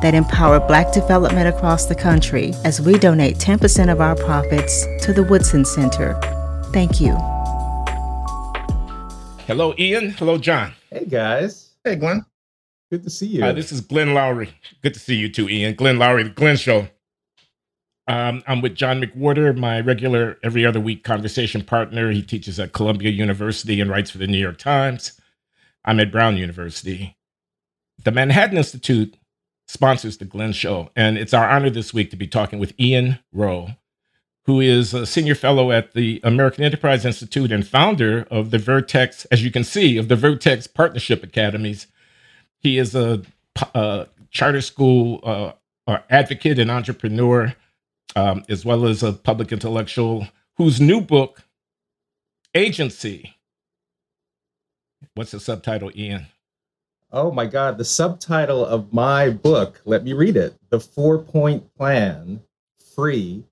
that empower Black development across the country as we donate 10% of our profits to the Woodson Center. Thank you. Hello, Ian. Hello, John. Hey, guys. Hey, Glenn. Good to see you. Uh, this is Glenn Loury. Good to see you too, Ian. Glenn Loury, The Glenn Show. Um, I'm with John McWhorter, my regular every other week conversation partner. He teaches at Columbia University and writes for the New York Times. I'm at Brown University. The Manhattan Institute sponsors the Glenn Show, and it's our honor this week to be talking with Ian Rowe, who is a senior fellow at the American Enterprise Institute and founder of the Vertex, as you can see, of the Vertex Partnership Academies. He is a, a charter school uh, advocate and entrepreneur, um, as well as a public intellectual whose new book, Agency. What's the subtitle, Ian? Oh my God, the subtitle of my book, let me read it The Four Point Plan Free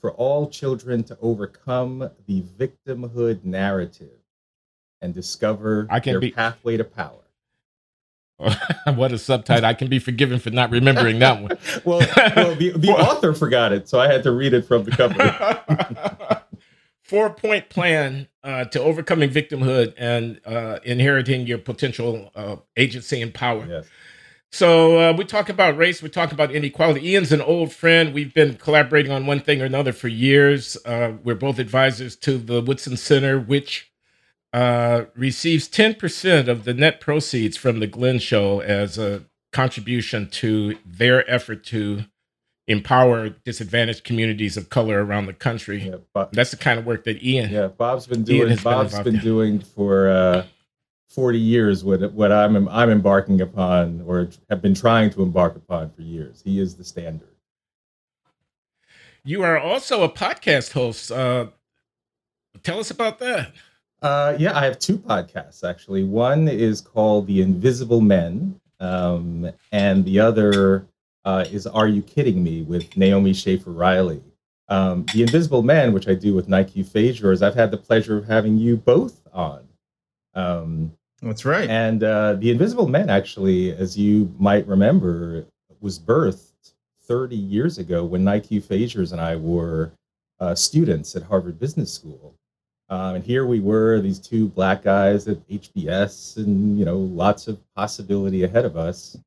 for all children to overcome the victimhood narrative and discover I can their be- pathway to power. what a subtitle. I can be forgiven for not remembering that one. well, well the, the author forgot it, so I had to read it from the cover. Four point plan uh, to overcoming victimhood and uh, inheriting your potential uh, agency and power. yes. So uh, we talk about race. We talk about inequality. Ian's an old friend. We've been collaborating on one thing or another for years. Uh, we're both advisors to the Woodson Center, which uh, receives ten percent of the net proceeds from the Glenn Show as a contribution to their effort to empower disadvantaged communities of color around the country. Yeah, Bob, That's the kind of work that Ian. yeah, Bob's been doing. been Bob's involved been doing for uh, forty years what what I'm I'm embarking upon, or have been trying to embark upon for years. He is the standard. You are also a podcast host. Uh, tell us about that. Uh, yeah, I have two podcasts actually. One is called The Invisible Men, um, and the other uh, is Are You Kidding Me with Naomi Schaefer Riley. Um, the Invisible Man, which I do with Nike Phasers, I've had the pleasure of having you both on. Um, That's right. and uh, The Invisible Men, actually, as you might remember, was birthed 30 years ago when Nike Phasers and I were uh, students at Harvard Business School. Um, and here we were, these two black guys at HBS, and you know, lots of possibility ahead of us.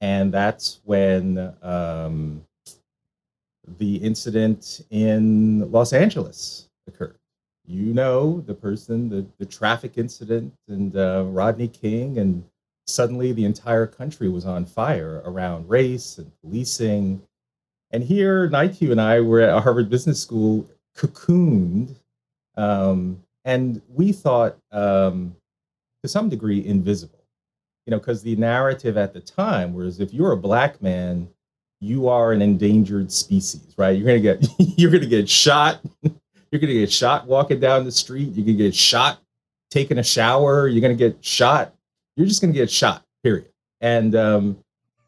And that's when um, the incident in Los Angeles occurred. You know, the person, the, the traffic incident, and uh, Rodney King, and suddenly the entire country was on fire around race and policing. And here, Nike and I were at Harvard Business School, cocooned um, and we thought um, to some degree invisible you know because the narrative at the time was if you're a black man you are an endangered species right? You're gonna get you're gonna get shot. You're gonna get shot walking down the street. You're gonna get shot taking a shower. You're gonna get shot. You're just gonna get shot period. And um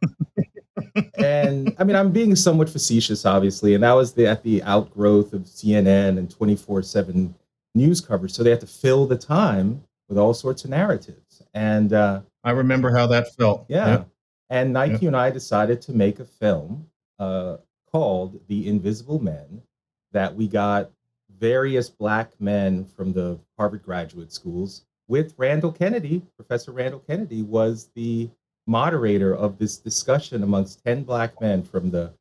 and I mean, I'm being somewhat facetious, obviously, and that was the at the outgrowth of CNN and 24/7 news coverage. So they had to fill the time with all sorts of narratives, and uh, I remember how that felt. yeah, Yep. and Nike and I decided to make a film uh, called The Invisible Men that we got various black men from the Harvard graduate schools with Randall Kennedy. Professor Randall Kennedy was the moderator of this discussion amongst 10 black men from the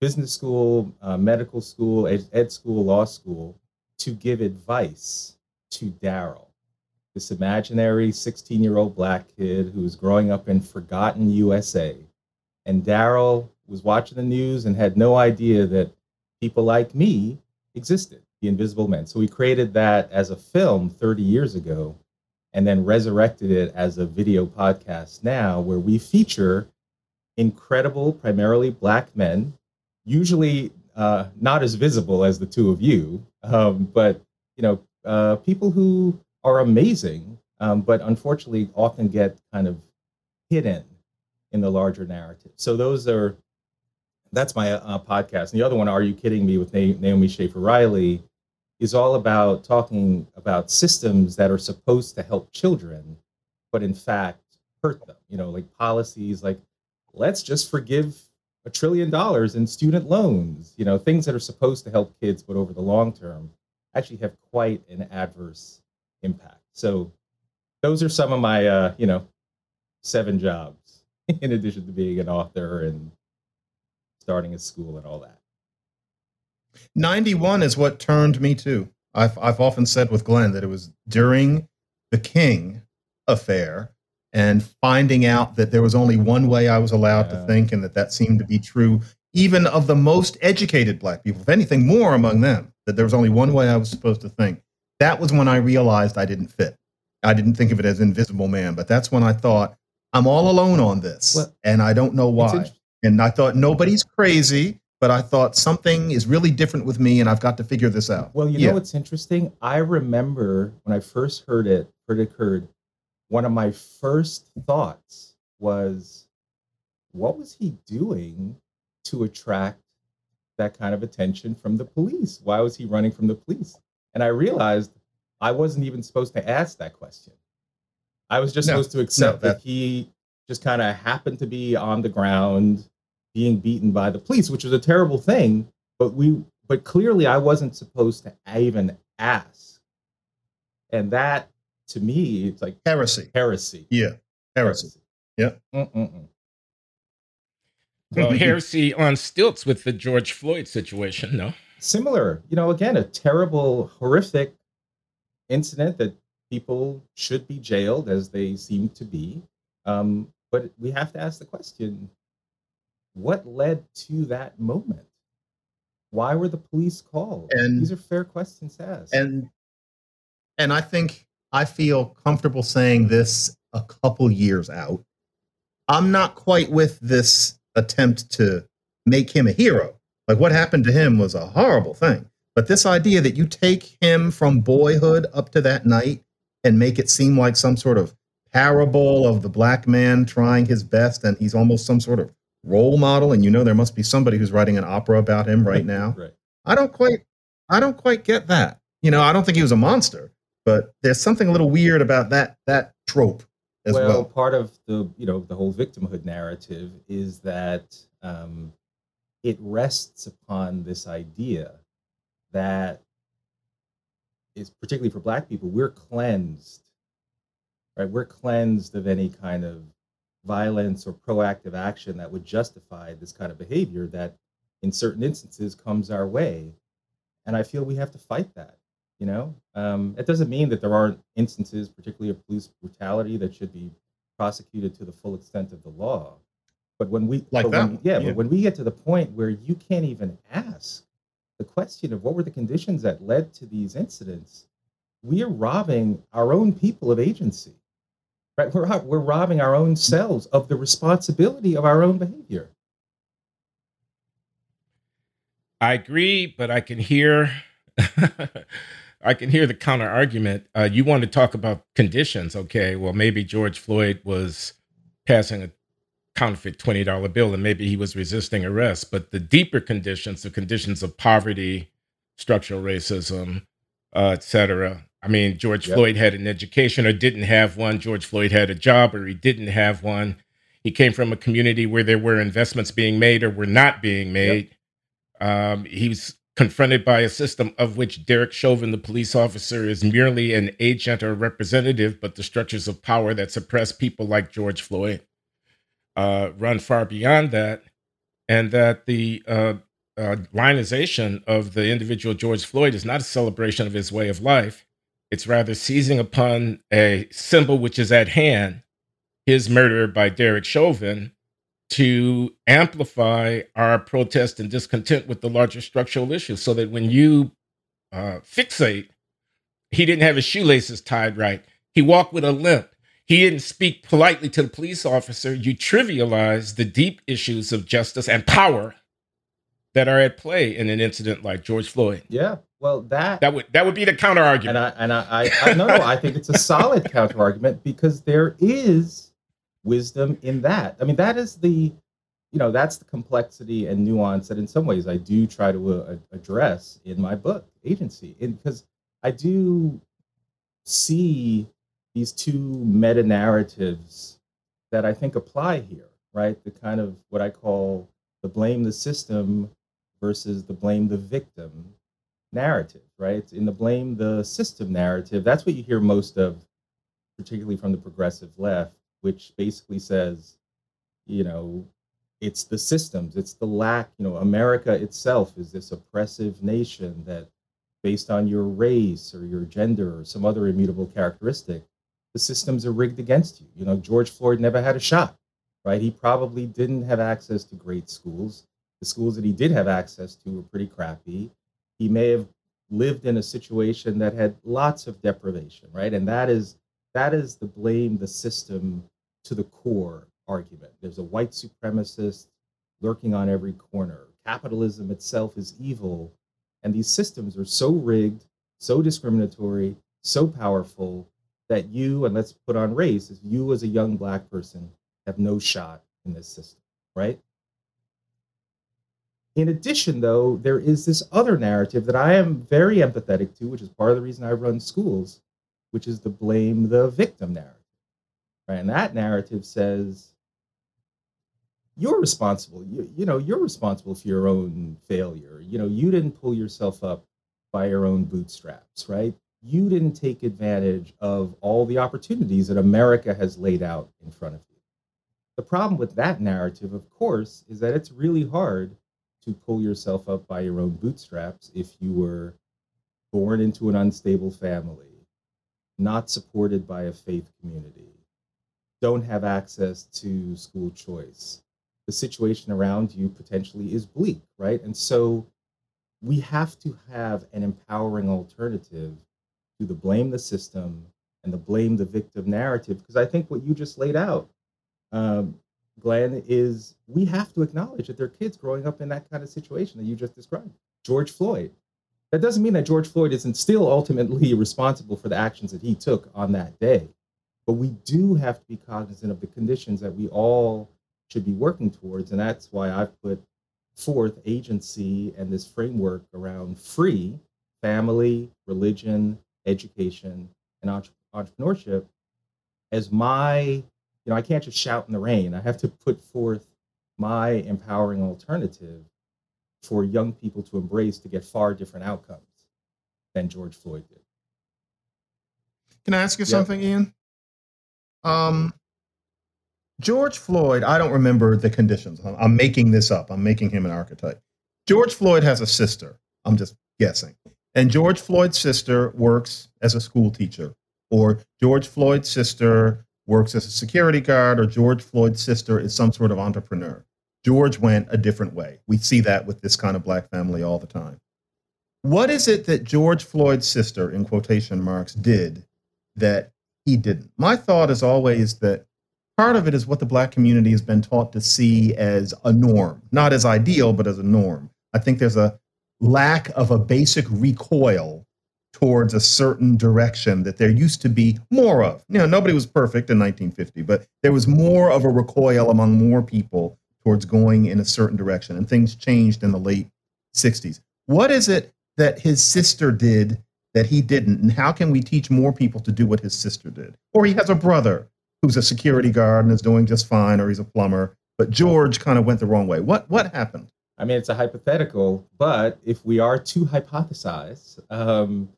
business school, uh, medical school, ed, ed school, law school to give advice to Daryl, this imaginary 16 year old black kid who was growing up in forgotten USA. And Daryl was watching the news and had no idea that people like me existed, the Invisible Men. So we created that as a film 30 years ago and then resurrected it as a video podcast now where we feature incredible, primarily black men, usually uh, not as visible as the two of you, um, but you know, uh, people who are amazing, um, but unfortunately often get kind of hidden in the larger narrative. So those are that's my uh, podcast. And the other one, Are You Kidding Me, with Naomi Schaefer Riley, is all about talking about systems that are supposed to help children, but in fact hurt them. You know, like policies like let's just forgive a trillion dollars in student loans. You know, things that are supposed to help kids, but over the long term actually have quite an adverse impact. So those are some of my, uh, you know, seven jobs in addition to being an author and starting a school and all that. 91 is what turned me to. I've, I've often said with Glenn that it was during the King affair and finding out that there was only one way I was allowed yeah. to think and that that seemed to be true even of the most educated black people, if anything more among them, that there was only one way I was supposed to think. That was when I realized I didn't fit. I didn't think of it as invisible man, but that's when I thought I'm all alone on this well, and I don't know why. And I thought nobody's crazy, but I thought something is really different with me and I've got to figure this out. Well, you yeah. know what's interesting? I remember when I first heard it, heard it occurred, one of my first thoughts was, what was he doing to attract that kind of attention from the police? Why was he running from the police? And I realized I wasn't even supposed to ask that question. I was just no, supposed to accept no, that, that he just kind of happened to be on the ground being beaten by the police, which was a terrible thing. But we, but clearly, I wasn't supposed to even ask, and that to me, it's like heresy. Heresy. Yeah, heresy. heresy. Yeah. Mm-mm-mm. Well, heresy on stilts with the George Floyd situation, no? Similar, you know, again, a terrible, horrific incident that people should be jailed as they seem to be. Um, but we have to ask the question what led to that moment? Why were the police called? And these are fair questions to ask. And and I think I feel comfortable saying this a couple years out. I'm not quite with this attempt to make him a hero. Like what happened to him was a horrible thing. But this idea that you take him from boyhood up to that night and make it seem like some sort of parable of the black man trying his best and he's almost some sort of role model and you know there must be somebody who's writing an opera about him right now. right. I don't quite I don't quite get that. You know, I don't think he was a monster, but there's something a little weird about that that trope as well, well. part of the you know the whole victimhood narrative is that um, it rests upon this idea that is particularly for Black people, we're cleansed, right? We're cleansed of any kind of violence or proactive action that would justify this kind of behavior that in certain instances comes our way. And i feel we have to fight that you know? Um, it doesn't mean that there aren't instances particularly of police brutality that should be prosecuted to the full extent of the law but when we like that when, yeah, yeah but when we get to the point where you can't even ask the question of what were the conditions that led to these incidents we are robbing our own people of agency Right? We're, we're robbing our own selves of the responsibility of our own behavior. I agree, but I can hear I can hear the counter argument. Uh, you want to talk about conditions, okay? Well, maybe George Floyd was passing a counterfeit twenty dollar bill, and maybe he was resisting arrest. But the deeper conditions, the conditions of poverty, structural racism, uh, et cetera, I mean, George yep. Floyd had an education or didn't have one. George Floyd had a job or he didn't have one. He came from a community where there were investments being made or were not being made. Yep. Um, he was confronted by a system of which Derek Chauvin, the police officer, is merely an agent or representative, but the structures of power that suppress people like George Floyd uh, run far beyond that. And that the uh, uh, lionization of the individual George Floyd is not a celebration of his way of life it's rather seizing upon a symbol which is at hand, his murder by Derek Chauvin, to amplify our protest and discontent with the larger structural issues so that when you uh, fixate, he didn't have his shoelaces tied right. He walked with a limp. He didn't speak politely to the police officer, you trivialize the deep issues of justice and power that are at play in an incident like George Floyd. Yeah. Well, that that would that would be the counter argument. And I and I, I, I no no I think it's a solid counter argument because there is wisdom in that. I mean, that is the you know that's the complexity and nuance that in some ways I do try to uh, address in my book Agency, because I do see these two meta narratives that I think apply here, right? The kind of what I call the blame the system versus the blame the victim narrative, right? In the blame the system narrative, that's what you hear most of, particularly from the progressive left, which basically says, you know, it's the systems, it's the lack, you know, America itself is this oppressive nation that based on your race or your gender or some other immutable characteristic, the systems are rigged against you. You know, George Floyd never had a shot, right? He probably didn't have access to great schools. The schools that he did have access to were pretty crappy. He may have lived in a situation that had lots of deprivation, right? And that is that is the blame the system to the core argument. There's a white supremacist lurking on every corner. Capitalism itself is evil. And these systems are so rigged, so discriminatory, so powerful that you, and let's put on race, is you as a young black person have no shot in this system, right? In addition, though, there is this other narrative that I am very empathetic to, which is part of the reason I run schools, which is the blame the victim narrative. Right? And that narrative says you're responsible. You, you know, you're responsible for your own failure. You know, you didn't pull yourself up by your own bootstraps, right? You didn't take advantage of all the opportunities that America has laid out in front of you. The problem with that narrative, of course, is that it's really hard to pull yourself up by your own bootstraps if you were born into an unstable family, not supported by a faith community, don't have access to school choice, the situation around you potentially is bleak, right? And so we have to have an empowering alternative to the blame the system and the blame the victim narrative. Because I think what you just laid out, um, Glenn, is we have to acknowledge that there are kids growing up in that kind of situation that you just described. George Floyd. That doesn't mean that George Floyd isn't still ultimately responsible for the actions that he took on that day. But we do have to be cognizant of the conditions that we all should be working towards. And that's why I've put forth agency and this framework around free family, religion, education, and entre- entrepreneurship as my, you know, I can't just shout in the rain. I have to put forth my empowering alternative for young people to embrace to get far different outcomes than George Floyd did. Can I ask you yep. something, Ian? Um, George Floyd, I don't remember the conditions. I'm, I'm, making this up. I'm making him an archetype. George Floyd has a sister. I'm just guessing. And George Floyd's sister works as a school teacher, or George Floyd's sister works as a security guard, or George Floyd's sister is some sort of entrepreneur. George went a different way. We see that with this kind of black family all the time. What is it that George Floyd's sister, in quotation marks, did that he didn't? My thought is always that part of it is what the black community has been taught to see as a norm, not as ideal, but as a norm. I think there's a lack of a basic recoil towards a certain direction that there used to be more of. You know, nobody was perfect in 1950, but there was more of a recoil among more people towards going in a certain direction, and things changed in the late 60s. What is it that his sister did that he didn't, and how can we teach more people to do what his sister did? Or he has a brother who's a security guard and is doing just fine, or he's a plumber. But George kind of went the wrong way. What what happened? I mean, it's a hypothetical, but if we are to hypothesize, um,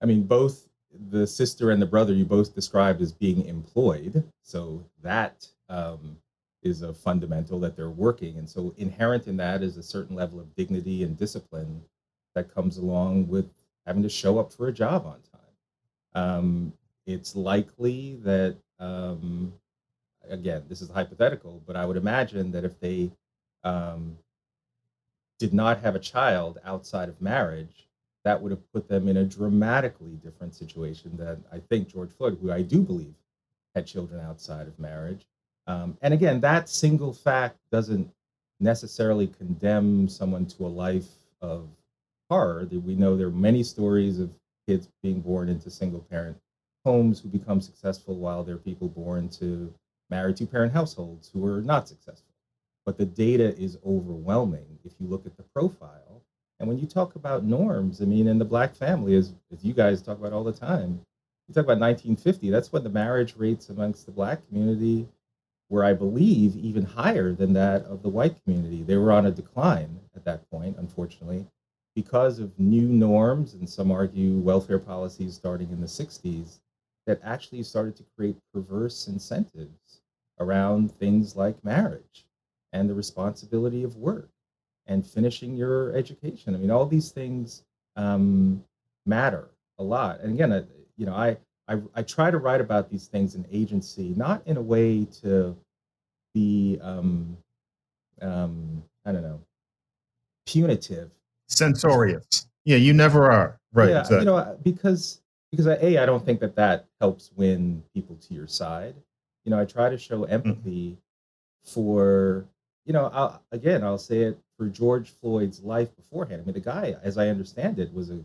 I mean, both the sister and the brother you both described as being employed, so that um, is a fundamental that they're working, and so inherent in that is a certain level of dignity and discipline that comes along with having to show up for a job on time. Um, it's likely that um, again, this is hypothetical, but I would imagine that if they um, did not have a child outside of marriage, that would have put them in a dramatically different situation than I think George Floyd, who I do believe had children outside of marriage. Um, and again, that single fact doesn't necessarily condemn someone to a life of horror. We know there are many stories of kids being born into single parent homes who become successful while there are people born to married two parent households who are not successful. But the data is overwhelming if you look at the profile. And when you talk about norms, I mean, in the black family, as, as you guys talk about all the time, you talk about 1950, that's when the marriage rates amongst the black community were, I believe, even higher than that of the white community. They were on a decline at that point, unfortunately, because of new norms, and some argue welfare policies starting in the 60s that actually started to create perverse incentives around things like marriage and the responsibility of work and finishing your education. I mean, all these things um, matter a lot. And again, you know, I, I I try to write about these things in agency, not in a way to be um, um, I don't know punitive, censorious. Yeah, you never are right. Yeah, exactly. you know, because because a I don't think that that helps win people to your side. You know, I try to show mm. empathy mm-hmm. for you know, I'll, again, I'll say it for George Floyd's life beforehand. I mean, the guy, as I understand it, was a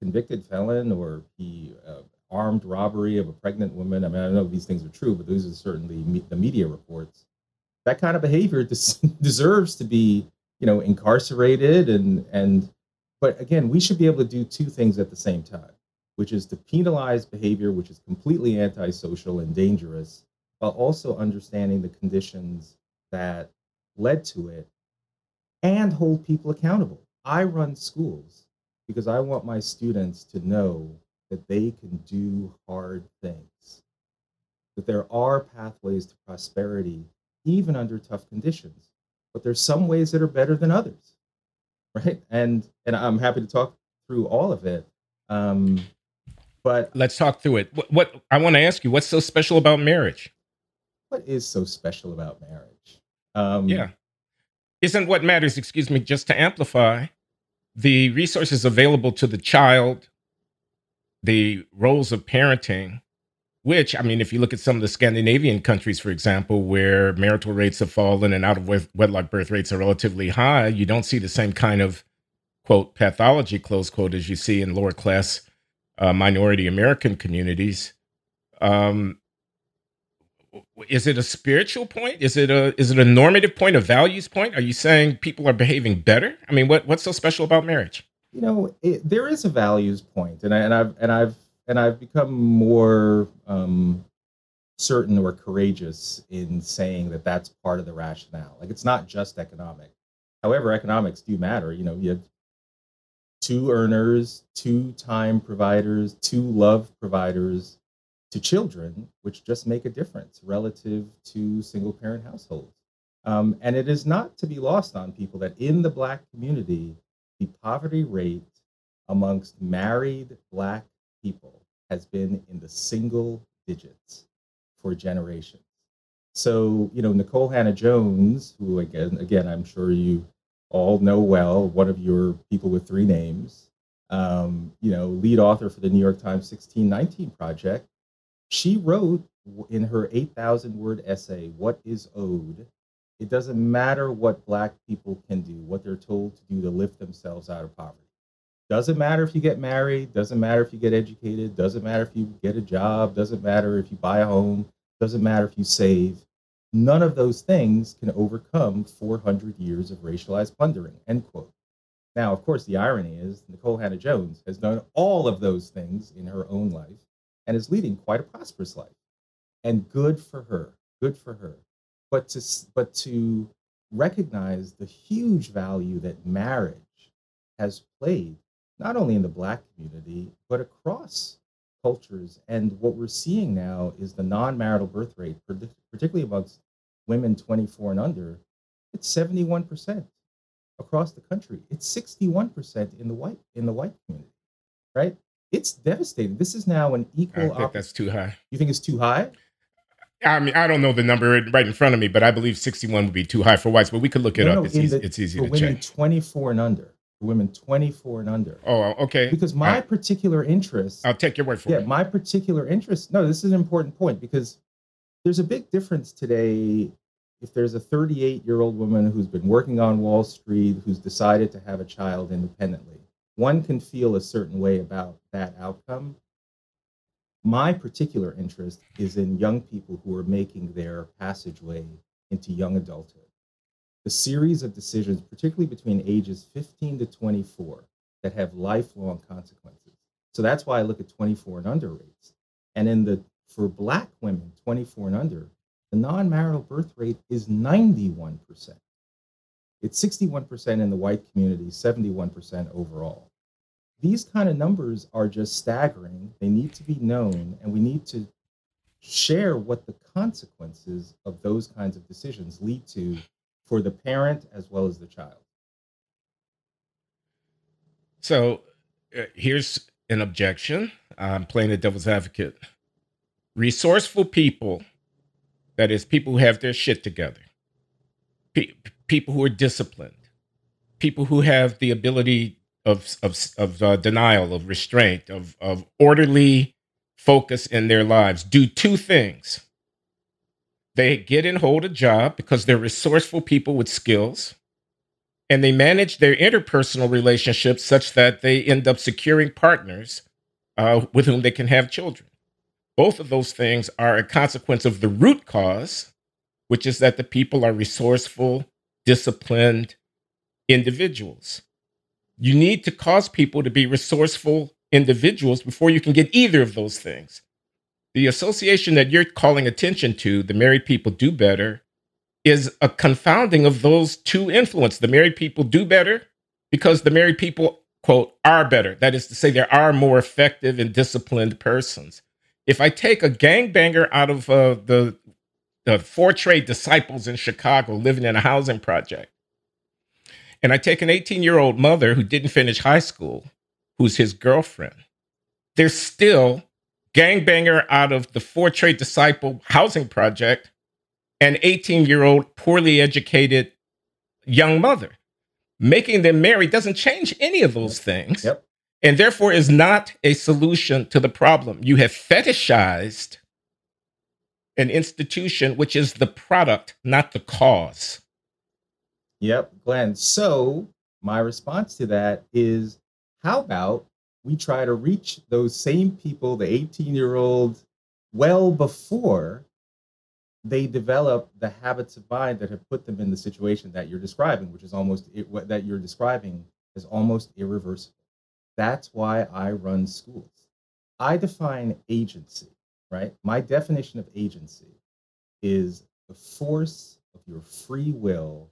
convicted felon or he uh, armed robbery of a pregnant woman. I mean, I don't know if these things are true, but these are certainly me- the media reports. That kind of behavior des- deserves to be, you know, incarcerated and and. But again, we should be able to do two things at the same time, which is to penalize behavior which is completely antisocial and dangerous, while also understanding the conditions that led to it, and hold people accountable. I run schools because I want my students to know that they can do hard things, that there are pathways to prosperity even under tough conditions. But there's some ways that are better than others, right? And and I'm happy to talk through all of it. Um, but let's talk through it. What, what I want to ask you, what's so special about marriage? What is so special about marriage? Um, yeah, isn't what matters. Excuse me, just to amplify the resources available to the child, the roles of parenting, which, I mean, if you look at some of the Scandinavian countries, for example, where marital rates have fallen and out of wedlock birth rates are relatively high, you don't see the same kind of quote pathology close quote as you see in lower class uh, minority American communities. Um, is it a spiritual point? Is it a is it a normative point, a values point? Are you saying people are behaving better? I mean, what what's so special about marriage? You know, it, there is a values point, and I, and I've and I've and I've become more um, certain or courageous in saying that that's part of the rationale. Like it's not just economic. However, economics do matter. You know, you have two earners, two time providers, two love providers to children, which just make a difference relative to single parent households. Um, and it is not to be lost on people that in the Black community, the poverty rate amongst married Black people has been in the single digits for generations. So, you know, Nikole Hannah-Jones, who again, again, I'm sure you all know well, one of your people with three names, um, you know, lead author for the New York Times 1619 Project, she wrote in her 8,000 word essay, What is Owed? It doesn't matter what Black people can do, what they're told to do to lift themselves out of poverty. Doesn't matter if you get married, doesn't matter if you get educated, doesn't matter if you get a job, doesn't matter if you buy a home, doesn't matter if you save. None of those things can overcome 400 years of racialized plundering, end quote. Now, of course, the irony is Nikole Hannah-Jones has done all of those things in her own life and is leading quite a prosperous life. And good for her, good for her. But to, but to recognize the huge value that marriage has played, not only in the Black community, but across cultures. And what we're seeing now is the non marital birth rate, particularly amongst women 24 and under, it's 71% across the country. It's 61% in the white in the white community, right? It's devastating. This is now an equal. I think op- that's too high. You think it's too high? I mean, I don't know the number right in front of me, but I believe 61 would be too high for whites. But we could look it no, up. No, it's, easy, the, it's easy to women check. 24 and under. Women 24 and under. Oh, okay. Because my right. particular interest. I'll take your word for yeah, it. Yeah, my particular interest. No, this is an important point because there's a big difference today if there's a 38 year old woman who's been working on Wall Street, who's decided to have a child independently. One can feel a certain way about that outcome. My particular interest is in young people who are making their passageway into young adulthood. The series of decisions, particularly between ages 15 to 24, that have lifelong consequences. So that's why I look at 24 and under rates. And in the for black women, 24 and under, the non-marital birth rate is 91%. It's 61% in the white community, 71% overall. These kind of numbers are just staggering. They need to be known, and we need to share what the consequences of those kinds of decisions lead to for the parent as well as the child. So uh, here's an objection. I'm playing the devil's advocate. Resourceful people, that is, people who have their shit together, people who are disciplined, people who have the ability of, of, of uh, denial, of restraint, of, of orderly focus in their lives, do two things. They get and hold a job because they're resourceful people with skills and they manage their interpersonal relationships such that they end up securing partners uh, with whom they can have children. Both of those things are a consequence of the root cause, which is that the people are resourceful, disciplined individuals. You need to cause people to be resourceful individuals before you can get either of those things. The association that you're calling attention to, the married people do better, is a confounding of those two influences. The married people do better because the married people, quote, are better. That is to say, there are more effective and disciplined persons. If I take a gangbanger out of uh, the, the four trade disciples in Chicago living in a housing project, and I take an 18 year old mother who didn't finish high school, who's his girlfriend, there's still gangbanger out of the four trade disciple housing project an 18 year old poorly educated young mother. Making them marry doesn't change any of those things. Yep. And therefore is not a solution to the problem. You have fetishized an institution which is the product, not the cause. Yep, Glenn. So, my response to that is how about we try to reach those same people, the 18 year old, well before they develop the habits of mind that have put them in the situation that you're describing, which is almost what that you're describing is almost irreversible. That's why I run schools. I define agency, right? My definition of agency is the force of your free will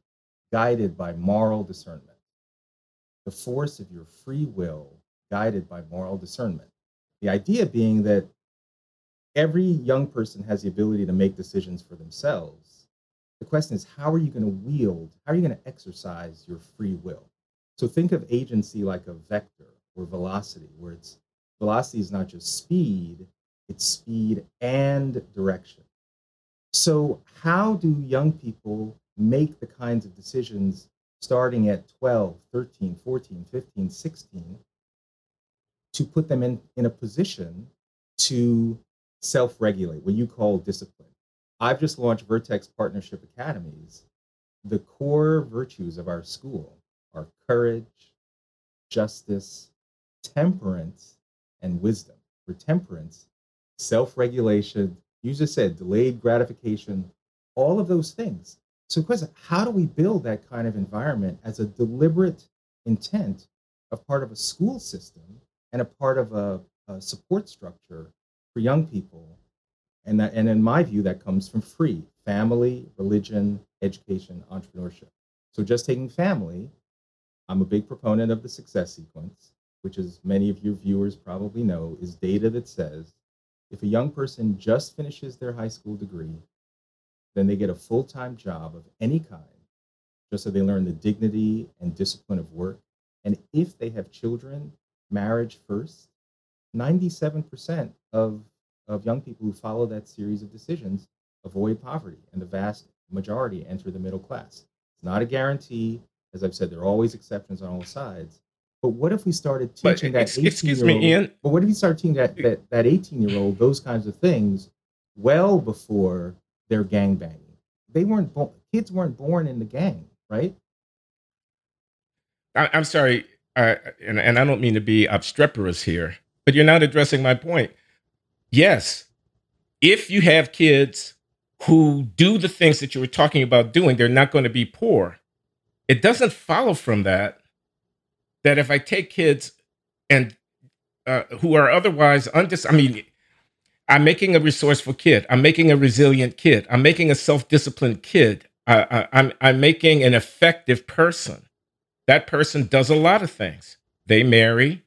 guided by moral discernment. The force of your free will guided by moral discernment. The idea being that every young person has the ability to make decisions for themselves. The question is, how are you going to wield, how are you going to exercise your free will? So think of agency like a vector or velocity, where it's velocity is not just speed, it's speed and direction. So, how do young people make the kinds of decisions starting at 12, 13, 14, 15, 16 to put them in, in a position to self regulate, what you call discipline. I've just launched Vertex Partnership Academies. The core virtues of our school are courage, justice, temperance, and wisdom. For temperance, self regulation, you just said delayed gratification, all of those things. So, question how do we build that kind of environment as a deliberate intent of part of a school system and a part of a, a support structure for young people. And that, and in my view, that comes from free family, religion, education, entrepreneurship. So just taking family, I'm a big proponent of the success sequence, which as many of your viewers probably know, is data that says if a young person just finishes their high school degree, then they get a full-time job of any kind, just so they learn the dignity and discipline of work. And if they have children, marriage first, 97% of, of young people who follow that series of decisions avoid poverty, and the vast majority enter the middle class. It's not a guarantee. As I've said, there are always exceptions on all sides. But what if we started teaching but, that 18 excuse me, Ian. But what if you start teaching that, that, that 18 year old those kinds of things well before their gang banging. They weren't bo- kids weren't born in the gang, right? I, I'm sorry, and, and I don't mean to be obstreperous here, but you're not addressing my point. Yes, if you have kids who do the things that you were talking about doing, they're not going to be poor. It doesn't follow from that that if I take kids and uh, who are otherwise undis, I mean, I'm making a resourceful kid. I'm making a resilient kid. I'm making a self-disciplined kid. I, I, I'm I'm making an effective person. That person does a lot of things. They marry,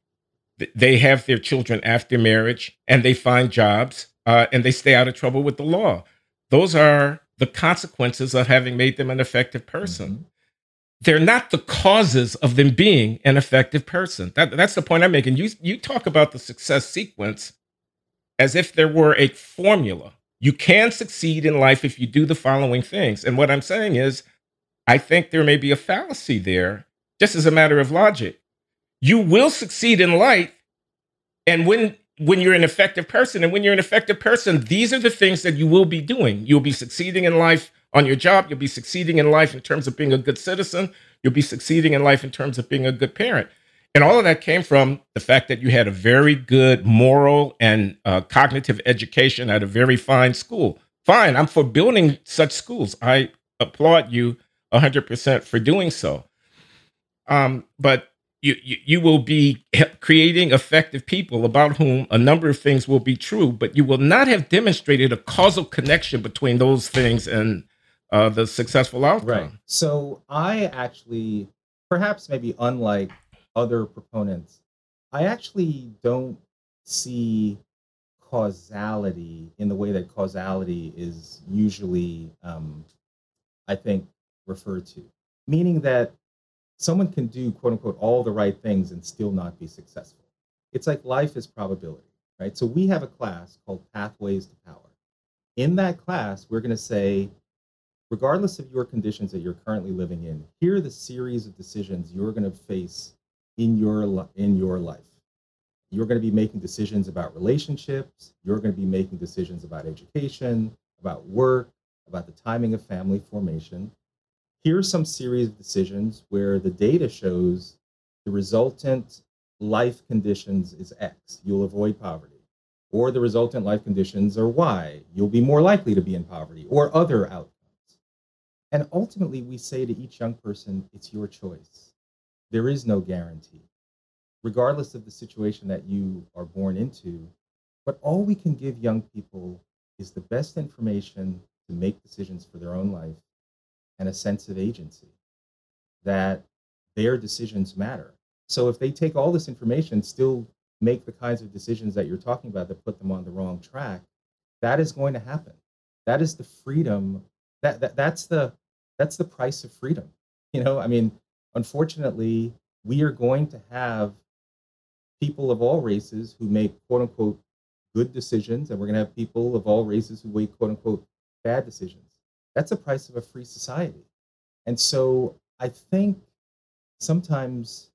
they have their children after marriage, and they find jobs, uh, and they stay out of trouble with the law. Those are the consequences of having made them an effective person. Mm-hmm. They're not the causes of them being an effective person. That, that's the point I'm making. You, you talk about the success sequence as if there were a formula. You can succeed in life if you do the following things. And what I'm saying is, I think there may be a fallacy there, just as a matter of logic. You will succeed in life. And when when you're an effective person. And when you're an effective person, these are the things that you will be doing. You'll be succeeding in life on your job. You'll be succeeding in life in terms of being a good citizen. You'll be succeeding in life in terms of being a good parent. And all of that came from the fact that you had a very good moral and uh, cognitive education at a very fine school. Fine, I'm for building such schools. I applaud you 100% for doing so. Um, but you, you, you will be creating effective people about whom a number of things will be true, but you will not have demonstrated a causal connection between those things and uh, the successful outcome. Right. So I actually, perhaps maybe unlike other proponents, I actually don't see causality in the way that causality is usually, um, I think, referred to. Meaning that someone can do quote unquote all the right things and still not be successful. It's like life is probability, right? So we have a class called Pathways to Power. In that class, we're going to say, regardless of your conditions that you're currently living in, here are the series of decisions you're going to face in your in your life. You're going to be making decisions about relationships. You're going to be making decisions about education, about work, about the timing of family formation Here are some series of decisions where the data shows the resultant life conditions is X, you'll avoid poverty. Or the resultant life conditions are Y, you'll be more likely to be in poverty, or other outcomes. And ultimately, we say to each young person, it's your choice. There is no guarantee, regardless of the situation that you are born into. But all we can give young people is the best information to make decisions for their own life and a sense of agency that their decisions matter. So if they take all this information, still make the kinds of decisions that you're talking about that put them on the wrong track, that is going to happen. That is the freedom that, that that's the that's the price of freedom. You know, I mean, unfortunately, we are going to have people of all races who make quote unquote good decisions, and we're going to have people of all races who make quote unquote bad decisions. That's the price of a free society. And so I think sometimes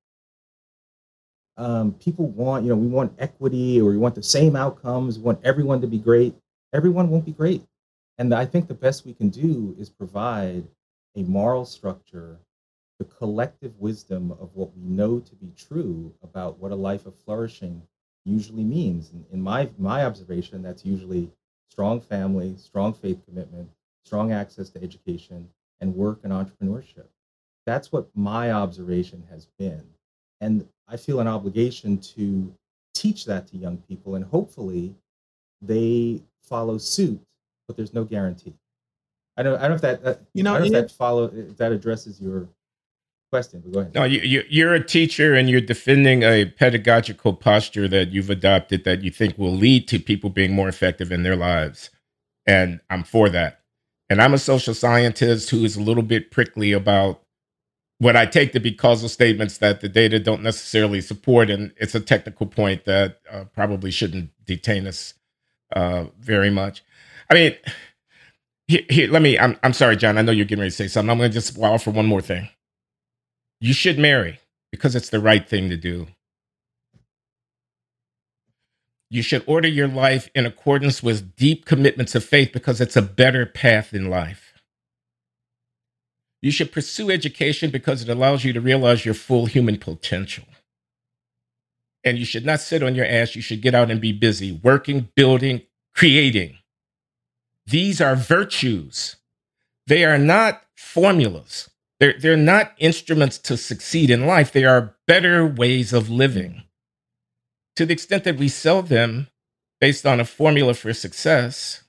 um, people want, you know, we want equity or we want the same outcomes, we want everyone to be great. Everyone won't be great. And I think the best we can do is provide a moral structure, the collective wisdom of what we know to be true about what a life of flourishing usually means. In, in my my observation, that's usually strong family, strong faith commitment, strong access to education, and work and entrepreneurship. That's what my observation has been. And I feel an obligation to teach that to young people, and hopefully they follow suit, but there's no guarantee. I don't, I don't know if that, that you know, if that follow if that addresses your question. But go ahead. No, you, you, you're a teacher and you're defending a pedagogical posture that you've adopted that you think will lead to people being more effective in their lives, and I'm for that. And I'm a social scientist who is a little bit prickly about what I take to be causal statements that the data don't necessarily support. And it's a technical point that uh, probably shouldn't detain us uh, very much. I mean, here, here, let me, I'm, I'm sorry, John. I know you're getting ready to say something. I'm going to just offer one more thing. You should marry because it's the right thing to do. You should order your life in accordance with deep commitments of faith because it's a better path in life. You should pursue education because it allows you to realize your full human potential. And you should not sit on your ass. You should get out and be busy, working, building, creating. These are virtues. They are not formulas. They're, they're not instruments to succeed in life. They are better ways of living to the extent that we sell them based on a formula for success,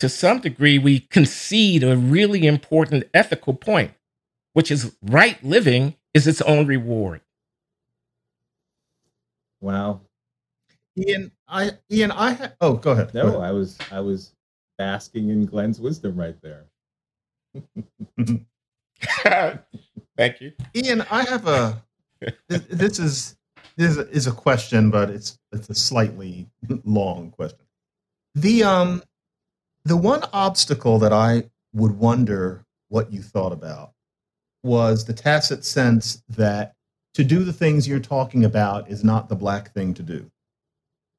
to some degree, we concede a really important ethical point, which is right living is its own reward. Wow. Ian, I Ian, I ha- oh, go ahead. No, Go ahead. I was I was basking in Glenn's wisdom right there. Thank you. Ian, I have a. This, this is this is a question, but it's it's a slightly long question. The um, the one obstacle that I would wonder what you thought about was the tacit sense that to do the things you're talking about is not the black thing to do.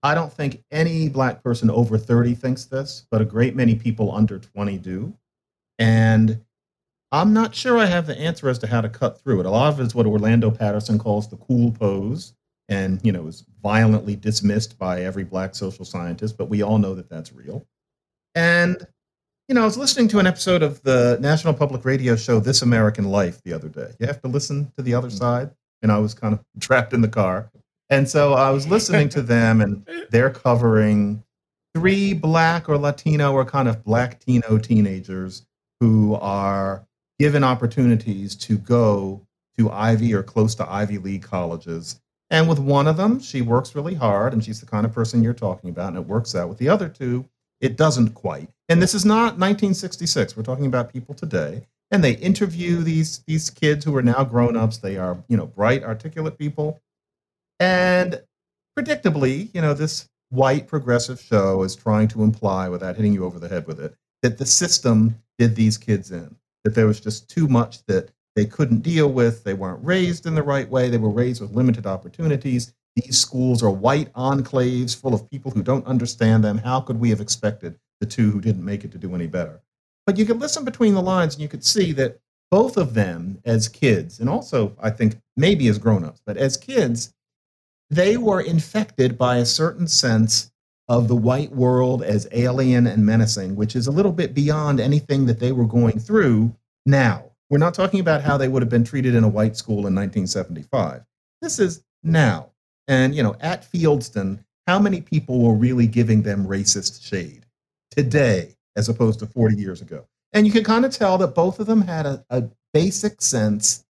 I don't think any black person over 30 thinks this, but a great many people under 20 do. And I'm not sure I have the answer as to how to cut through it. A lot of it is what Orlando Patterson calls the cool pose, and you know is violently dismissed by every black social scientist. But we all know that that's real. And you know, I was listening to an episode of the National Public Radio show This American Life the other day. You have to listen to the other hmm. side, and I was kind of trapped in the car, and so I was listening to them, and they're covering three black or Latino or kind of Blatino teenagers who are given opportunities to go to Ivy or close to Ivy League colleges. And with one of them, she works really hard and she's the kind of person you're talking about, and it works out. With the other two, it doesn't quite. And this is not 1966. We're talking about people today. And they interview these, these kids who are now grown ups. They are, you know, bright, articulate people. And predictably, you know, this white progressive show is trying to imply, without hitting you over the head with it, that the system did these kids in that there was just too much that they couldn't deal with. They weren't raised in the right way. They were raised with limited opportunities. These schools are white enclaves full of people who don't understand them. How could we have expected the two who didn't make it to do any better? But you could listen between the lines and you could see that both of them, as kids, and also I think maybe as grown ups, but as kids, they were infected by a certain sense of the white world as alien and menacing, which is a little bit beyond anything that they were going through now. We're not talking about how they would have been treated in a white school in 1975. This is now. And, you know, at Fieldston, how many people were really giving them racist shade today as opposed to 40 years ago? And you can kind of tell that both of them had a, a basic sense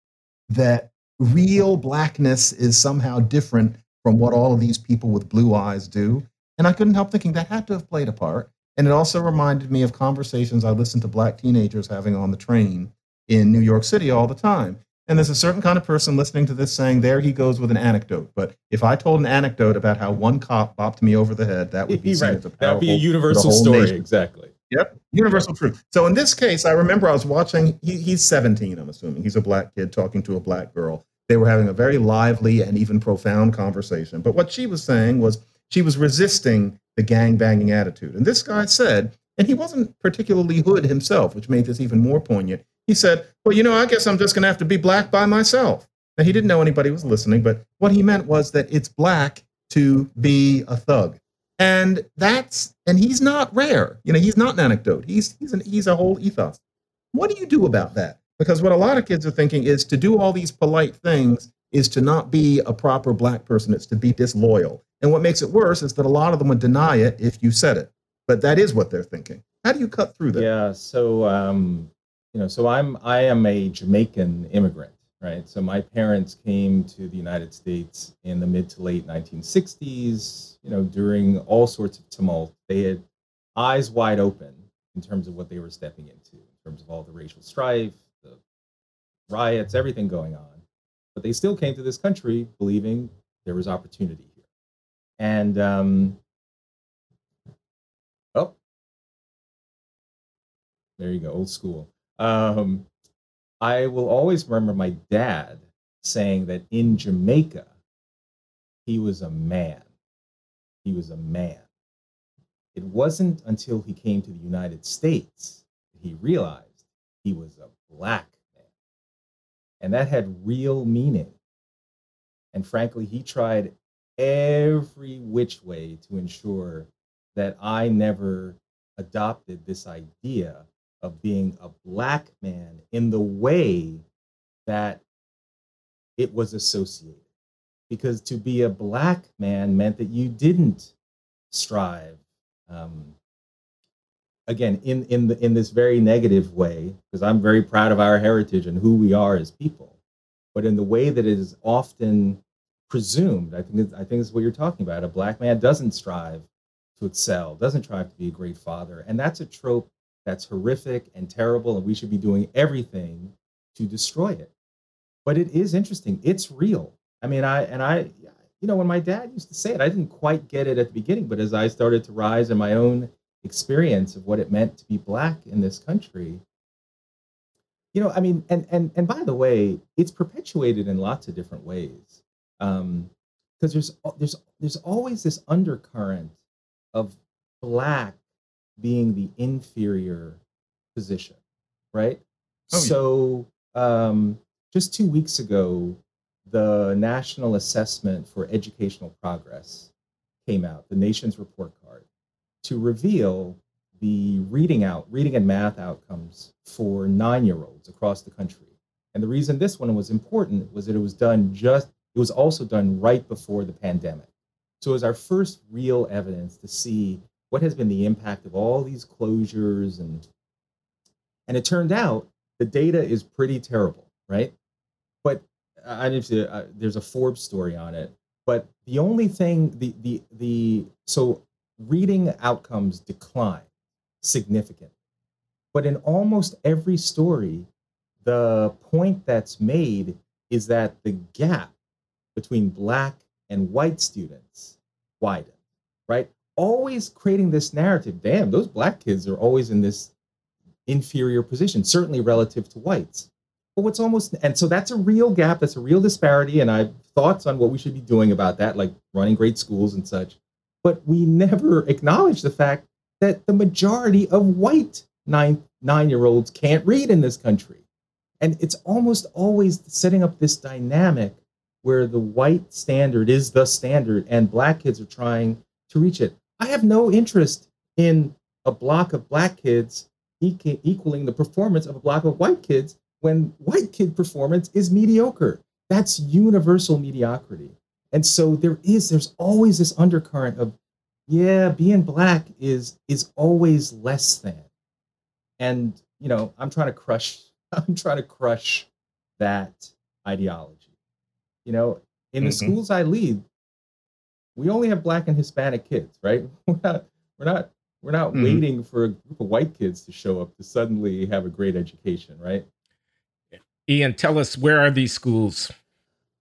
that real blackness is somehow different from what all of these people with blue eyes do. And I couldn't help thinking that had to have played a part. And it also reminded me of conversations I listened to black teenagers having on the train in New York City all the time. And there's a certain kind of person listening to this saying, there he goes with an anecdote. But if I told an anecdote about how one cop bopped me over the head, that would be right. a That would be a universal story. nation. Exactly. Yep, universal truth. So in this case, I remember I was watching. He, he's 17, I'm assuming. He's a black kid talking to a black girl. They were having a very lively and even profound conversation. But what she was saying was she was resisting the gang banging attitude. And this guy said, and he wasn't particularly hood himself, which made this even more poignant. He said, "Well, you know, I guess I'm just going to have to be black by myself." Now he didn't know anybody was listening, but what he meant was that it's black to be a thug and that's and he's not rare you know he's not an anecdote he's he's an he's a whole ethos what do you do about that because what a lot of kids are thinking is to do all these polite things is to not be a proper black person it's to be disloyal and what makes it worse is that a lot of them would deny it if you said it but that is what they're thinking how do you cut through that Yeah. So, um, you know, so I'm I am a Jamaican immigrant, right? So my parents came to the United States in the mid to late 1960s. You know, during all sorts of tumult, they had eyes wide open in terms of what they were stepping into, in terms of all the racial strife, riots, everything going on. But they still came to this country believing there was opportunity here. And um, oh, there you go, old school. Um, I will always remember my dad saying that in Jamaica, he was a man. he was a man. It wasn't until he came to the United States that he realized he was a black. And that had real meaning. And frankly, he tried every which way to ensure that I never adopted this idea of being a black man in the way that it was associated. Because to be a black man meant that you didn't strive. Um, again, in, in, the, in this very negative way, because I'm very proud of our heritage and who we are as people, but in the way that it is often presumed, I think, I think is what you're talking about. A black man doesn't strive to excel, doesn't strive to be a great father. And that's a trope that's horrific and terrible, and we should be doing everything to destroy it. But it is interesting. It's real. I mean, I and I, you know, when my dad used to say it, I didn't quite get it at the beginning, but as I started to rise in my own experience of what it meant to be black in this country, you know, I mean, and and and by the way, it's perpetuated in lots of different ways. Um, because there's there's there's always this undercurrent of black being the inferior position, right? Oh, yeah. so um, just two weeks ago, the National Assessment for Educational Progress came out, the nation's report card, to reveal the reading out, reading and math outcomes for nine-year-olds across the country. And the reason this one was important was that it was done just, it was also done right before the pandemic. So it was our first real evidence to see what has been the impact of all these closures and and it turned out the data is pretty terrible, right? But I need to. Uh, there's a Forbes story on it. But the only thing, the the the so reading outcomes decline significantly. But in almost every story, the point that's made is that the gap between black and white students widen, right? always creating this narrative damn, those black kids are always in this inferior position, certainly relative to whites. But what's almost, and so that's a real gap, that's a real disparity. And I have thoughts on what we should be doing about that, like running great schools and such. But we never acknowledge the fact that the majority of white nine nine year olds can't read in this country. And it's almost always setting up this dynamic where the white standard is the standard and black kids are trying to reach it. I have no interest in a block of black kids equaling the performance of a block of white kids when white kid performance is mediocre. That's universal mediocrity. And so there is, there's always this undercurrent of, yeah, being black is is always less than. And you know, I'm trying to crush, I'm trying to crush that ideology. You know, in the mm-hmm. schools I lead, we only have black and Hispanic kids, right? We're not we're not we're not mm-hmm. waiting for a group of white kids to show up to suddenly have a great education, right? Ian, tell us where are these schools?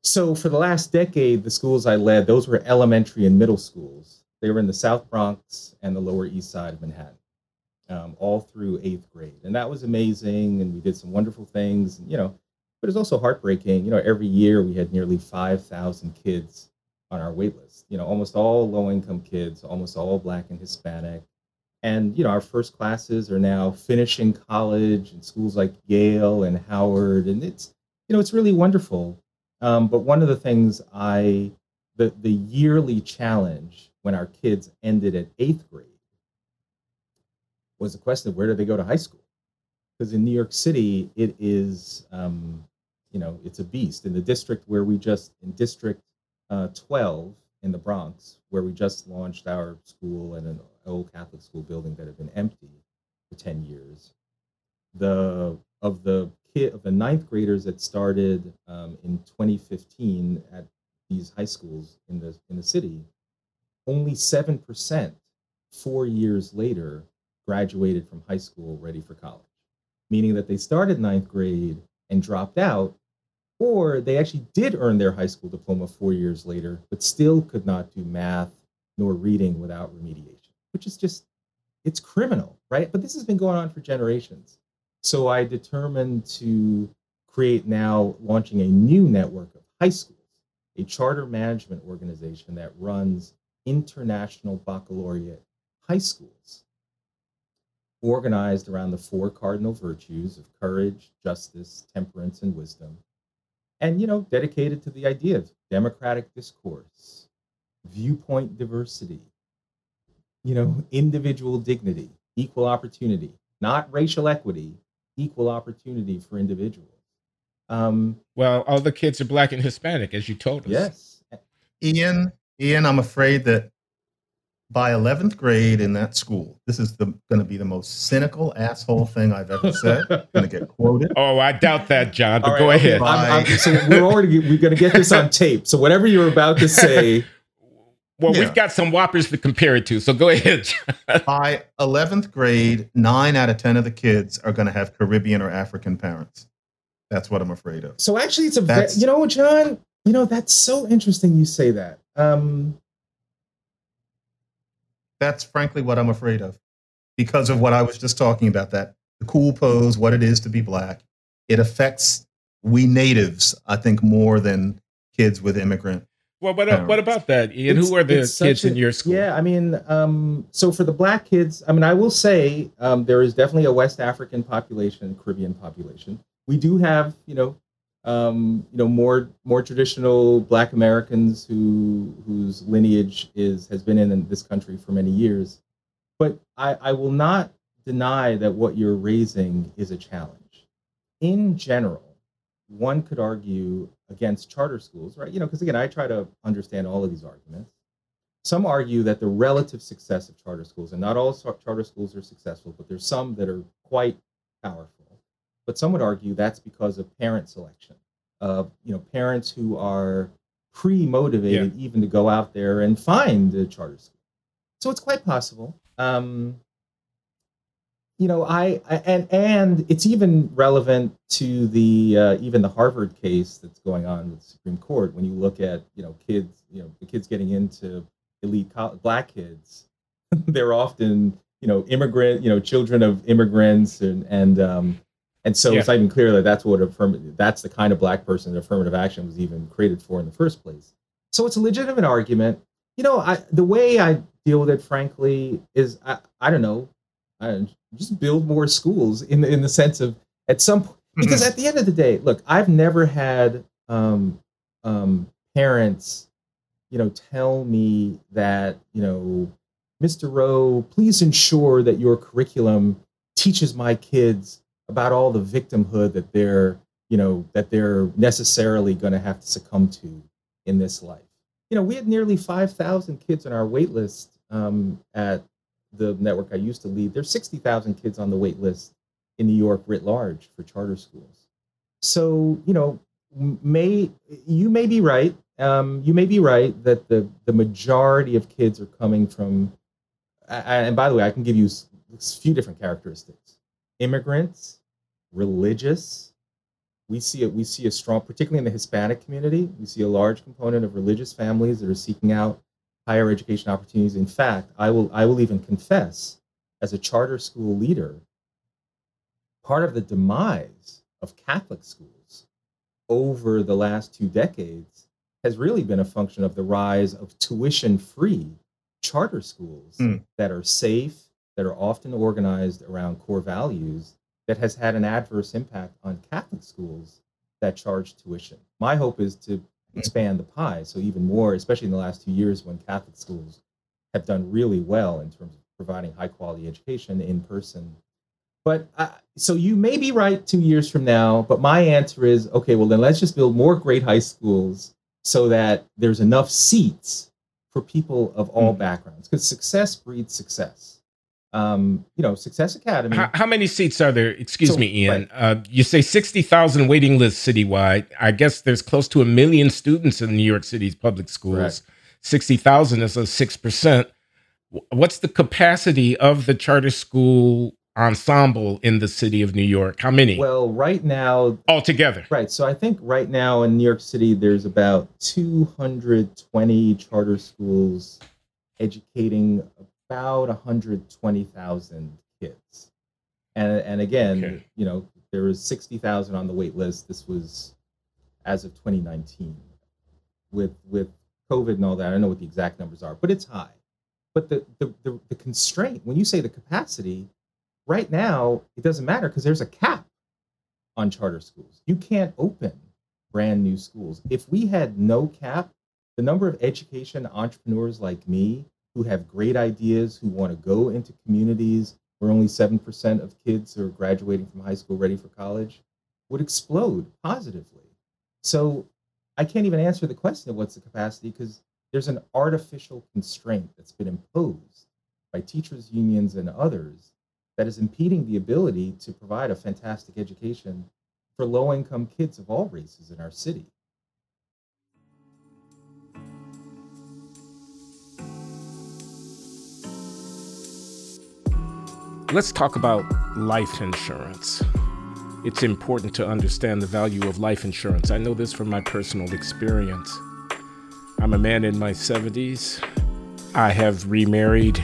So for the last decade, the schools I led, those were elementary and middle schools. They were in the South Bronx and the Lower East Side of Manhattan, um, all through eighth grade, and that was amazing. And we did some wonderful things, you know. But it's also heartbreaking. You know, every year we had nearly five thousand kids on our wait list. You know, almost all low income kids, almost all black and Hispanic. And, you know, our first classes are now finishing college in schools like Yale and Howard. And it's, you know, it's really wonderful. Um, but one of the things I, the, the yearly challenge when our kids ended at eighth grade was the question of where do they go to high school? Because in New York City, it is, um, you know, it's a beast. In the district where we just, in District uh, 12 in the Bronx, where we just launched our school in an old Catholic school building that had been empty for 10 years. The of the kid of the ninth graders that started um, in 2015 at these high schools in the in the city, only seven percent four years later graduated from high school ready for college, meaning that they started ninth grade and dropped out or they actually did earn their high school diploma four years later, but still could not do math nor reading without remediation, which is just, it's criminal, right? But this has been going on for generations. So I determined to create now launching a new network of high schools, a charter management organization that runs international baccalaureate high schools organized around the four cardinal virtues of courage, justice, temperance, and wisdom, and you know, dedicated to the idea of democratic discourse, viewpoint diversity, you know, individual dignity, equal opportunity, not racial equity, equal opportunity for individuals. Um, well, all the kids are black and Hispanic, as you told us. Yes. Ian, Ian, I'm afraid that by 11th grade in that school, this is going to be the most cynical asshole thing I've ever said. going to get quoted. Oh, I doubt that, John. But right, go ahead. I'm, I'm, so we're already we're going to get this on tape. So whatever you're about to say. Well, yeah. we've got some whoppers to compare it to. So go ahead. by 11th grade, nine out of 10 of the kids are going to have Caribbean or African parents. That's what I'm afraid of. So actually, it's a ve- you know, John. You know, that's so interesting. You say that. Um, that's frankly what I'm afraid of because of what I was just talking about that the cool pose, what it is to be black. It affects we natives, I think, more than kids with immigrant. Well, what, uh, what about that, Ian? It's, Who are the kids a, in your school? Yeah, I mean, um, so for the black kids, I mean, I will say um, there is definitely a West African population, Caribbean population. We do have, you know, um, you know, more more traditional Black Americans who whose lineage is has been in this country for many years. But I, I will not deny that what you're raising is a challenge. In general, one could argue against charter schools, right? You know, because again, I try to understand all of these arguments. Some argue that the relative success of charter schools, and not all charter schools are successful, but there's some that are quite powerful but some would argue that's because of parent selection, of you know parents who are pre-motivated yeah. even to go out there and find a charter school. So it's quite possible. Um, you know, I, I, and and it's even relevant to the uh, even the Harvard case that's going on with the Supreme Court. When you look at you know kids, you know the kids getting into elite college, black kids, they're often you know immigrant, you know children of immigrants and and um, and so yeah. it's not even clear that that's what affirmative that's the kind of black person that affirmative action was even created for in the first place. So it's a legitimate argument. You know, I, the way I deal with it, frankly, is I, I don't know, Just build more schools in the, in the sense of at some point, mm-hmm. because at the end of the day, look, I've never had um, um, parents, you know, tell me that you know, Mr. Rowe, please ensure that your curriculum teaches my kids about all the victimhood that they're you know that they're necessarily going to have to succumb to in this life you know we had nearly 5000 kids on our wait list um, at the network i used to lead there's 60000 kids on the wait list in new york writ large for charter schools so you know may you may be right um, you may be right that the the majority of kids are coming from and by the way i can give you a few different characteristics immigrants religious. We see it. We see a strong, particularly in the Hispanic community. We see a large component of religious families that are seeking out higher education opportunities. In fact, I will. I will even confess, as a charter school leader, part of the demise of Catholic schools over the last two decades has really been a function of the rise of tuition-free charter schools mm. that are safe, that are often organized around core values, that has had an adverse impact on Catholic schools that charge tuition. My hope is to expand the pie so even more, especially in the last two years when Catholic schools have done really well in terms of providing high quality education in person. But uh, so you may be right two years from now, but my answer is okay, well, then let's just build more great high schools so that there's enough seats for people of all mm-hmm. backgrounds because success breeds success um, you know, Success Academy. How, how many seats are there? Excuse so, me, Ian. Right. Uh, you say 60,000 waiting list citywide. I guess there's close to a million students in New York City's public schools. 60,000 is a 6%. What's the capacity of the charter school ensemble in the city of New York? How many? Well, right now, altogether. Right. So I think right now in New York City, there's about 220 charter schools educating about 120,000 kids. And, and again, okay. you know, there was 60,000 on the wait list. This was as of 2019 with, with COVID and all that. I don't know what the exact numbers are, but it's high. But the the the, the constraint when you say the capacity, right now it doesn't matter because there's a cap on charter schools. You can't open brand new schools. If we had no cap, the number of education entrepreneurs like me who have great ideas, who want to go into communities where only 7% of kids are graduating from high school ready for college, would explode positively. So I can't even answer the question of what's the capacity because there's an artificial constraint that's been imposed by teachers' unions and others that is impeding the ability to provide a fantastic education for low income kids of all races in our city. Let's talk about life insurance. It's important to understand the value of life insurance. I know this from my personal experience. I'm a man in my 70s. I have remarried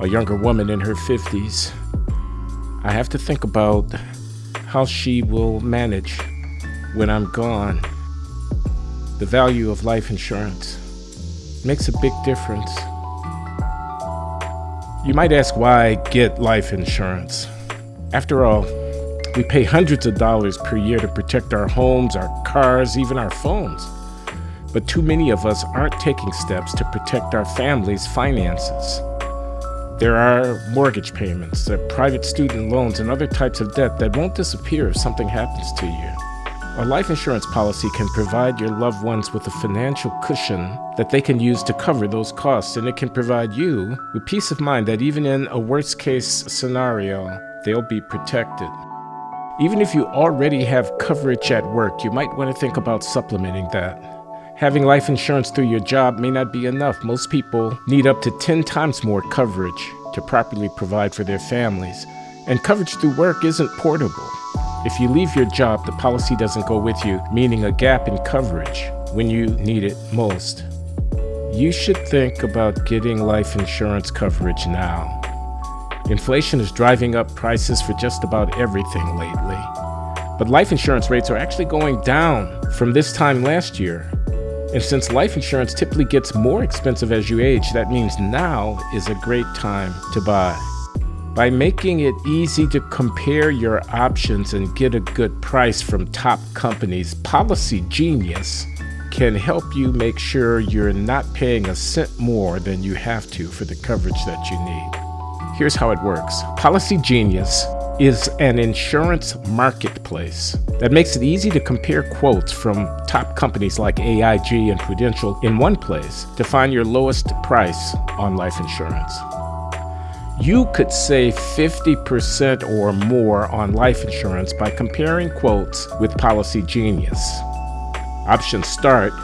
a younger woman in her 50s. I have to think about how she will manage when I'm gone. The value of life insurance makes a big difference. You might ask why get life insurance. After all, we pay hundreds of dollars per year to protect our homes, our cars, even our phones. But too many of us aren't taking steps to protect our families' finances. There are mortgage payments, are private student loans, and other types of debt that won't disappear if something happens to you. A life insurance policy can provide your loved ones with a financial cushion that they can use to cover those costs, and it can provide you with peace of mind that even in a worst case scenario, they'll be protected. Even if you already have coverage at work, you might want to think about supplementing that. Having life insurance through your job may not be enough. Most people need up to 10 times more coverage to properly provide for their families. And coverage through work isn't portable. If you leave your job, the policy doesn't go with you, meaning a gap in coverage when you need it most. You should think about getting life insurance coverage now. Inflation is driving up prices for just about everything lately. But life insurance rates are actually going down from this time last year. And since life insurance typically gets more expensive as you age, that means now is a great time to buy. By making it easy to compare your options and get a good price from top companies, Policygenius can help you make sure you're not paying a cent more than you have to for the coverage that you need. Here's how it works Policygenius is an insurance marketplace that makes it easy to compare quotes from top companies like AIG and Prudential in one place to find your lowest price on life insurance you could save 50% or more on life insurance by comparing quotes with Policygenius. Options start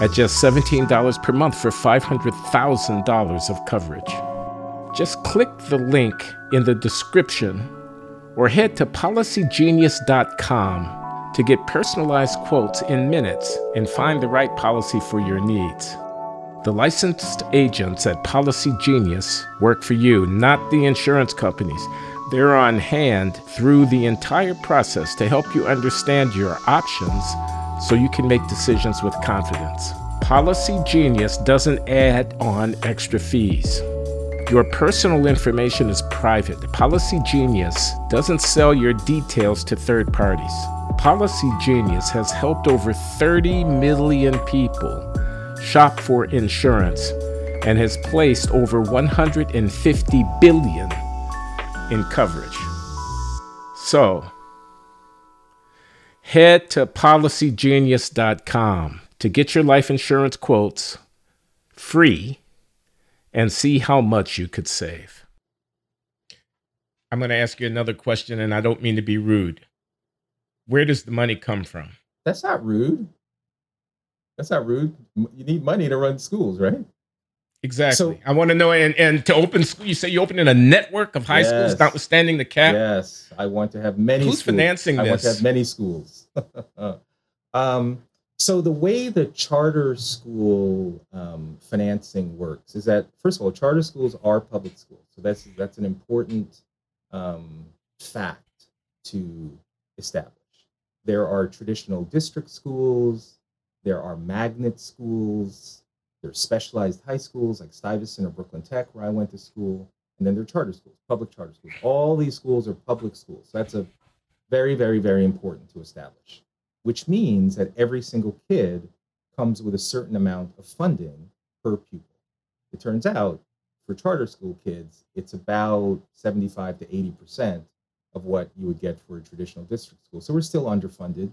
at just $17 per month for $500,000 of coverage. Just click the link in the description or head to policygenius.com to get personalized quotes in minutes and find the right policy for your needs. The licensed agents at Policygenius work for you, not the insurance companies. They're on hand through the entire process to help you understand your options so you can make decisions with confidence. Policygenius doesn't add on extra fees. Your personal information is private. Policygenius doesn't sell your details to third parties. Policy Genius has helped over 30 million people shop for insurance and has placed over 150 billion in coverage. So, head to policygenius.com to get your life insurance quotes free and see how much you could save. I'm going to ask you another question, and I don't mean to be rude. Where does the money come from? That's not rude. That's not rude. You need money to run schools, right? Exactly. So, I want to know, and, and to open school, you say you open in a network of high yes, schools, notwithstanding the cap. Yes, I want to have many. Who's schools. financing I this? want to have many schools. um, so the way the charter school um, financing works is that first of all, charter schools are public schools, so that's that's an important um, fact to establish. There are traditional district schools there are magnet schools, There's specialized high schools like Stuyvesant or Brooklyn Tech, where I went to school, and then there are charter schools, public charter schools. All these schools are public schools. So that's a very, very, very important to establish, which means that every single kid comes with a certain amount of funding per pupil. It turns out for charter school kids, it's about 75 to 80% of what you would get for a traditional district school. So we're still underfunded,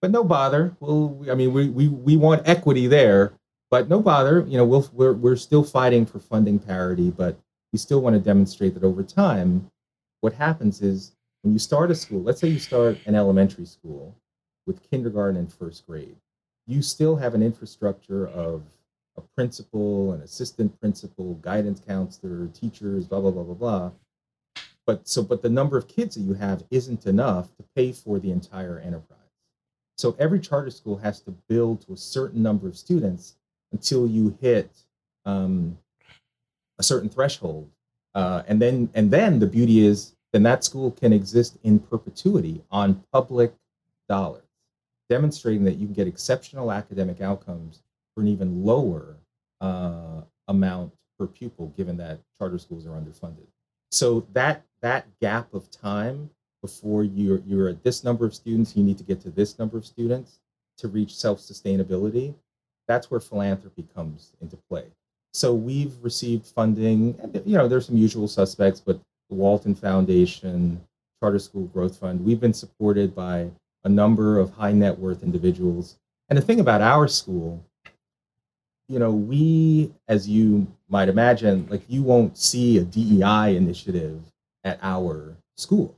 but no bother. Well, I mean, we, we, we want equity there, but no bother. You know, we'll, we're, we're still fighting for funding parity, but we still want to demonstrate that over time, what happens is when you start a school, let's say you start an elementary school with kindergarten and first grade, you still have an infrastructure of a principal, an assistant principal, guidance counselor, teachers, blah, blah, blah, blah, blah. But so, but the number of kids that you have isn't enough to pay for the entire enterprise. So every charter school has to build to a certain number of students until you hit um, a certain threshold. Uh, and then and then the beauty is then that school can exist in perpetuity on public dollars, demonstrating that you can get exceptional academic outcomes for an even lower uh, amount per pupil, given that charter schools are underfunded. So that that gap of time before you're you're at this number of students, you need to get to this number of students to reach self-sustainability. That's where philanthropy comes into play. So we've received funding, and you know, there's some usual suspects, but the Walton Foundation, Charter School Growth Fund, we've been supported by a number of high net worth individuals. And the thing about our school, you know, we, as you might imagine, like you won't see a DEI initiative at our school,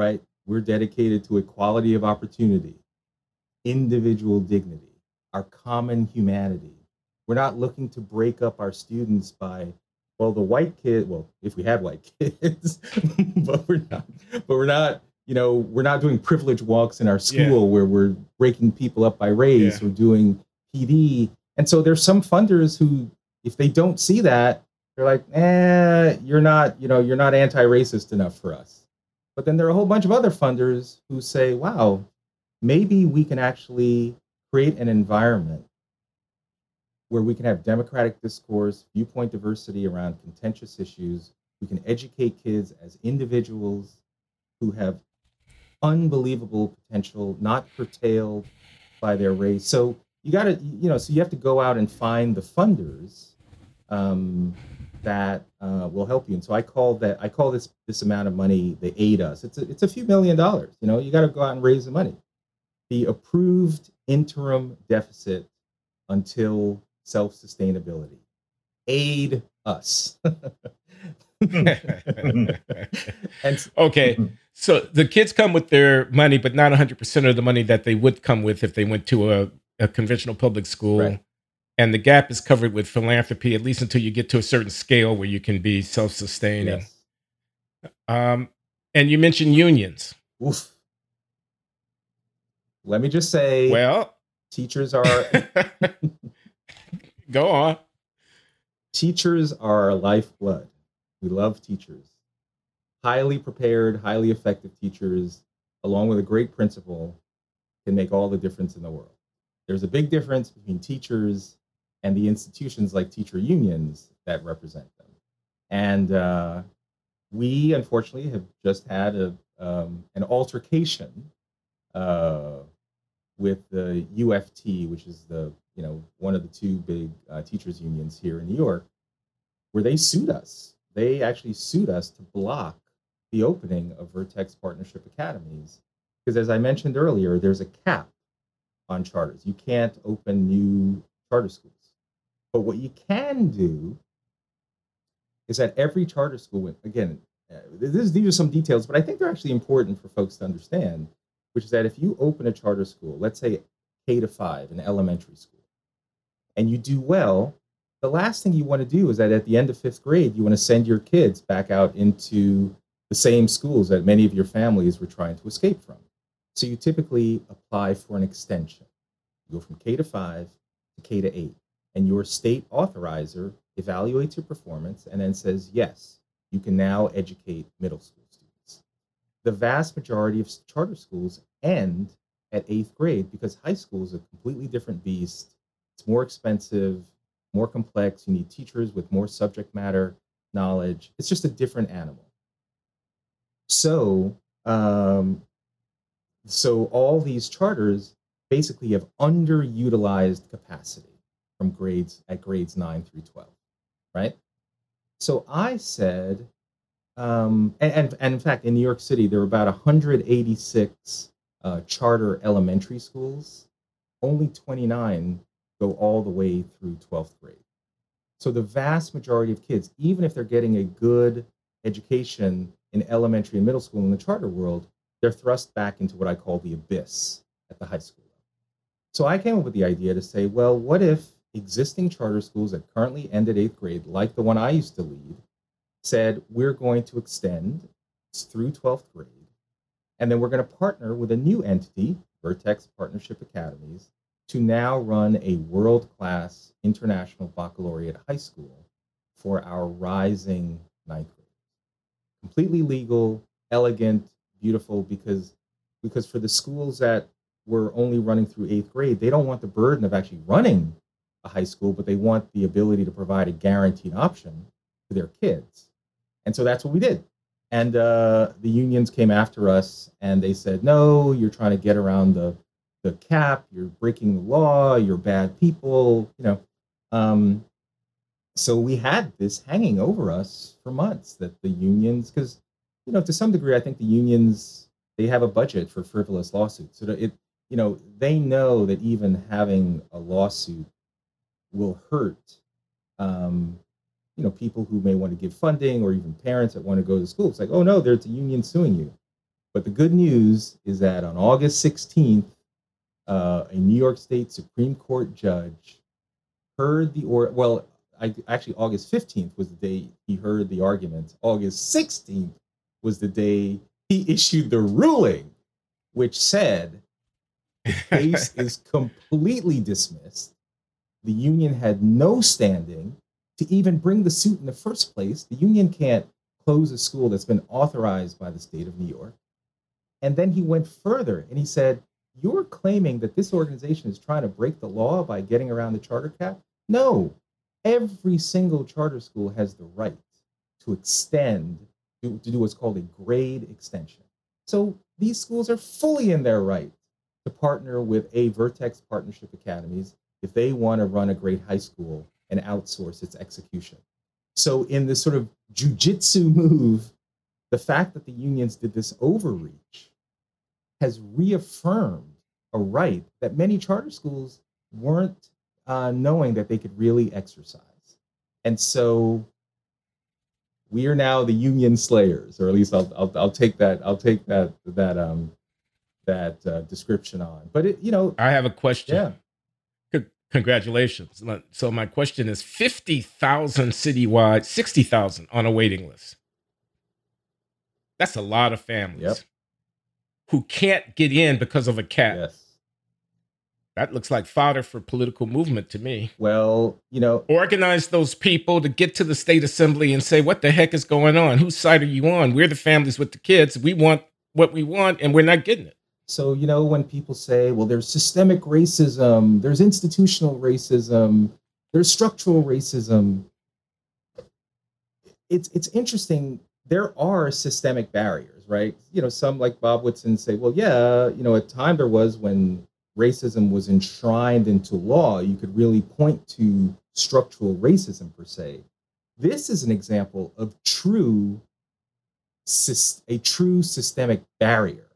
right? We're dedicated to equality of opportunity, individual dignity, our common humanity. We're not looking to break up our students by, well, the white kid, well, if we had white kids, but we're not, but we're not, you know, we're not doing privilege walks in our school yeah. where we're breaking people up by race. Yeah. We're doing PD. And so there's some funders who, if they don't see that, they're like, eh, you're not, you know, you're not anti-racist enough for us. But then there are a whole bunch of other funders who say, wow, maybe we can actually create an environment where we can have democratic discourse, viewpoint diversity around contentious issues. We can educate kids as individuals who have unbelievable potential, not curtailed by their race. So you got to, you know, so you have to go out and find the funders um, that uh, will help you. And so I call that, I call this this amount of money the AIDUS. It's a, it's a few million dollars. You know, you got to go out and raise the money. The approved interim deficit until self sustainability. Aid us. and okay. So the kids come with their money, but not 100% of the money that they would come with if they went to a, a conventional public school. Right. And the gap is covered with philanthropy, at least until you get to a certain scale where you can be self sustaining. Yes. Um, and you mentioned unions. Oof. Let me just say, well, teachers are Go on. Teachers are our lifeblood. We love teachers. Highly prepared, highly effective teachers, along with a great principal, can make all the difference in the world. There's a big difference between teachers and the institutions like teacher unions that represent them. And uh, we, unfortunately, have just had a, um, an altercation uh, with the UFT, which is the you know one of the two big uh, teachers unions here in New York, where they sued us. They actually sued us to block the opening of Vertex Partnership Academies because, as I mentioned earlier, there's a cap on charters. You can't open new charter schools. But what you can do is that every charter school, again, uh, this, these are some details, but I think they're actually important for folks to understand which is that if you open a charter school, let's say K to five, an elementary school, and you do well, the last thing you want to do is that at the end of fifth grade, you want to send your kids back out into the same schools that many of your families were trying to escape from. So you typically apply for an extension. You go from K to five to K to eight, and your state authorizer evaluates your performance and then says, yes, you can now educate middle school students. the vast majority of charter schools end at eighth grade because high school is a completely different beast. It's more expensive. more complex. You need teachers with more subject matter knowledge. It's just a different animal. So, um, so all these charters basically have underutilized capacity from grades at grades nine through 12, right? So I said, um, and, and, and in fact, in New York City, there were about 186 uh, charter elementary schools. Only 29 go all the way through 12th grade. So the vast majority of kids, even if they're getting a good education in elementary and middle school in the charter world, they're thrust back into what I call the abyss at the high school. Level. So I came up with the idea to say, well, what if existing charter schools that currently end at eighth grade, like the one I used to lead, said we're going to extend through 12th grade, and then we're going to partner with a new entity, Vertex Partnership Academies, to now run a world class international baccalaureate high school for our rising ninth grade. Completely legal, elegant, beautiful, because because for the schools that were only running through eighth grade, they don't want the burden of actually running a high school, but they want the ability to provide a guaranteed option to their kids. And so that's what we did. And uh, the unions came after us and they said, no, you're trying to get around the the cap, you're breaking the law, you're bad people, you know. Um, so we had this hanging over us for months that the unions, because you know, to some degree, I think the unions they have a budget for frivolous lawsuits. So it, you know, they know that even having a lawsuit will hurt, um, you know, people who may want to give funding or even parents that want to go to school. It's like, oh no, there's a union suing you. But the good news is that on August 16th, uh, a New York State Supreme Court judge heard the or well, I, actually August 15th was the day he heard the arguments. August 16th was the day he issued the ruling, which said the case is completely dismissed. The union had no standing to even bring the suit in the first place. The union can't close a school that's been authorized by the state of New York. And then he went further and he said, you're claiming that this organization is trying to break the law by getting around the charter cap? No. Every single charter school has the right to extend, to, to do what's called a grade extension. So these schools are fully in their right to partner with a Vertex Partnership Academies if they want to run a great high school and outsource its execution. So, in this sort of jujitsu move, the fact that the unions did this overreach has reaffirmed a right that many charter schools weren't uh, knowing that they could really exercise. And so we are now the union slayers, or at least I'll, I'll, I'll take that I'll take that that um that uh, description on. But it, you know, I have a question. Yeah. Congratulations. So my question is 50,000 citywide, 60,000 on a waiting list. That's a lot of families. Yep who can't get in because of a cat. Yes. That looks like fodder for political movement to me. Well, you know, organize those people to get to the state assembly and say, what the heck is going on? Whose side are you on? We're the families with the kids. We want what we want, and we're not getting it. So, you know, when people say, well, there's systemic racism, there's institutional racism, there's structural racism, it's, it's interesting. There are systemic barriers right? You know, some like Bob Woodson say, well, yeah, you know, at time there was when racism was enshrined into law, you could really point to structural racism per se. This is an example of true a true systemic barrier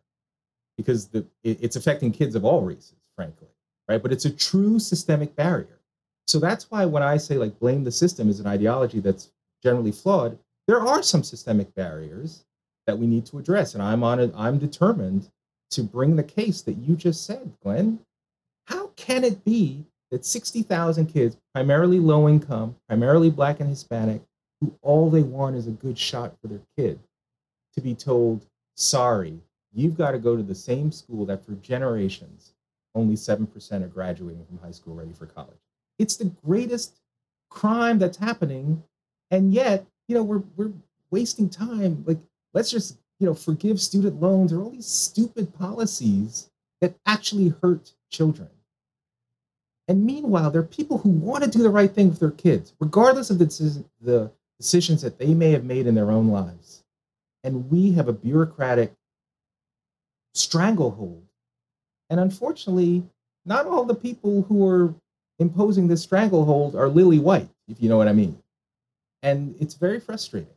because the, it's affecting kids of all races, frankly, right? But it's a true systemic barrier. So that's why when I say like blame the system is an ideology that's generally flawed, there are some systemic barriers that we need to address. And I'm on it, I'm determined to bring the case that you just said, Glenn. How can it be that 60,000 kids, primarily low income, primarily black and Hispanic, who all they want is a good shot for their kid, to be told, sorry, you've got to go to the same school that for generations only 7% are graduating from high school ready for college. It's the greatest crime that's happening. And yet, you know, we're, we're wasting time. Like let's just you know forgive student loans or all these stupid policies that actually hurt children And meanwhile, there are people who want to do the right thing with their kids, regardless of the, the decisions that they may have made in their own lives. And we have a bureaucratic stranglehold. And unfortunately, not all the people who are imposing this stranglehold are lily white, if you know what I mean. And it's very frustrating.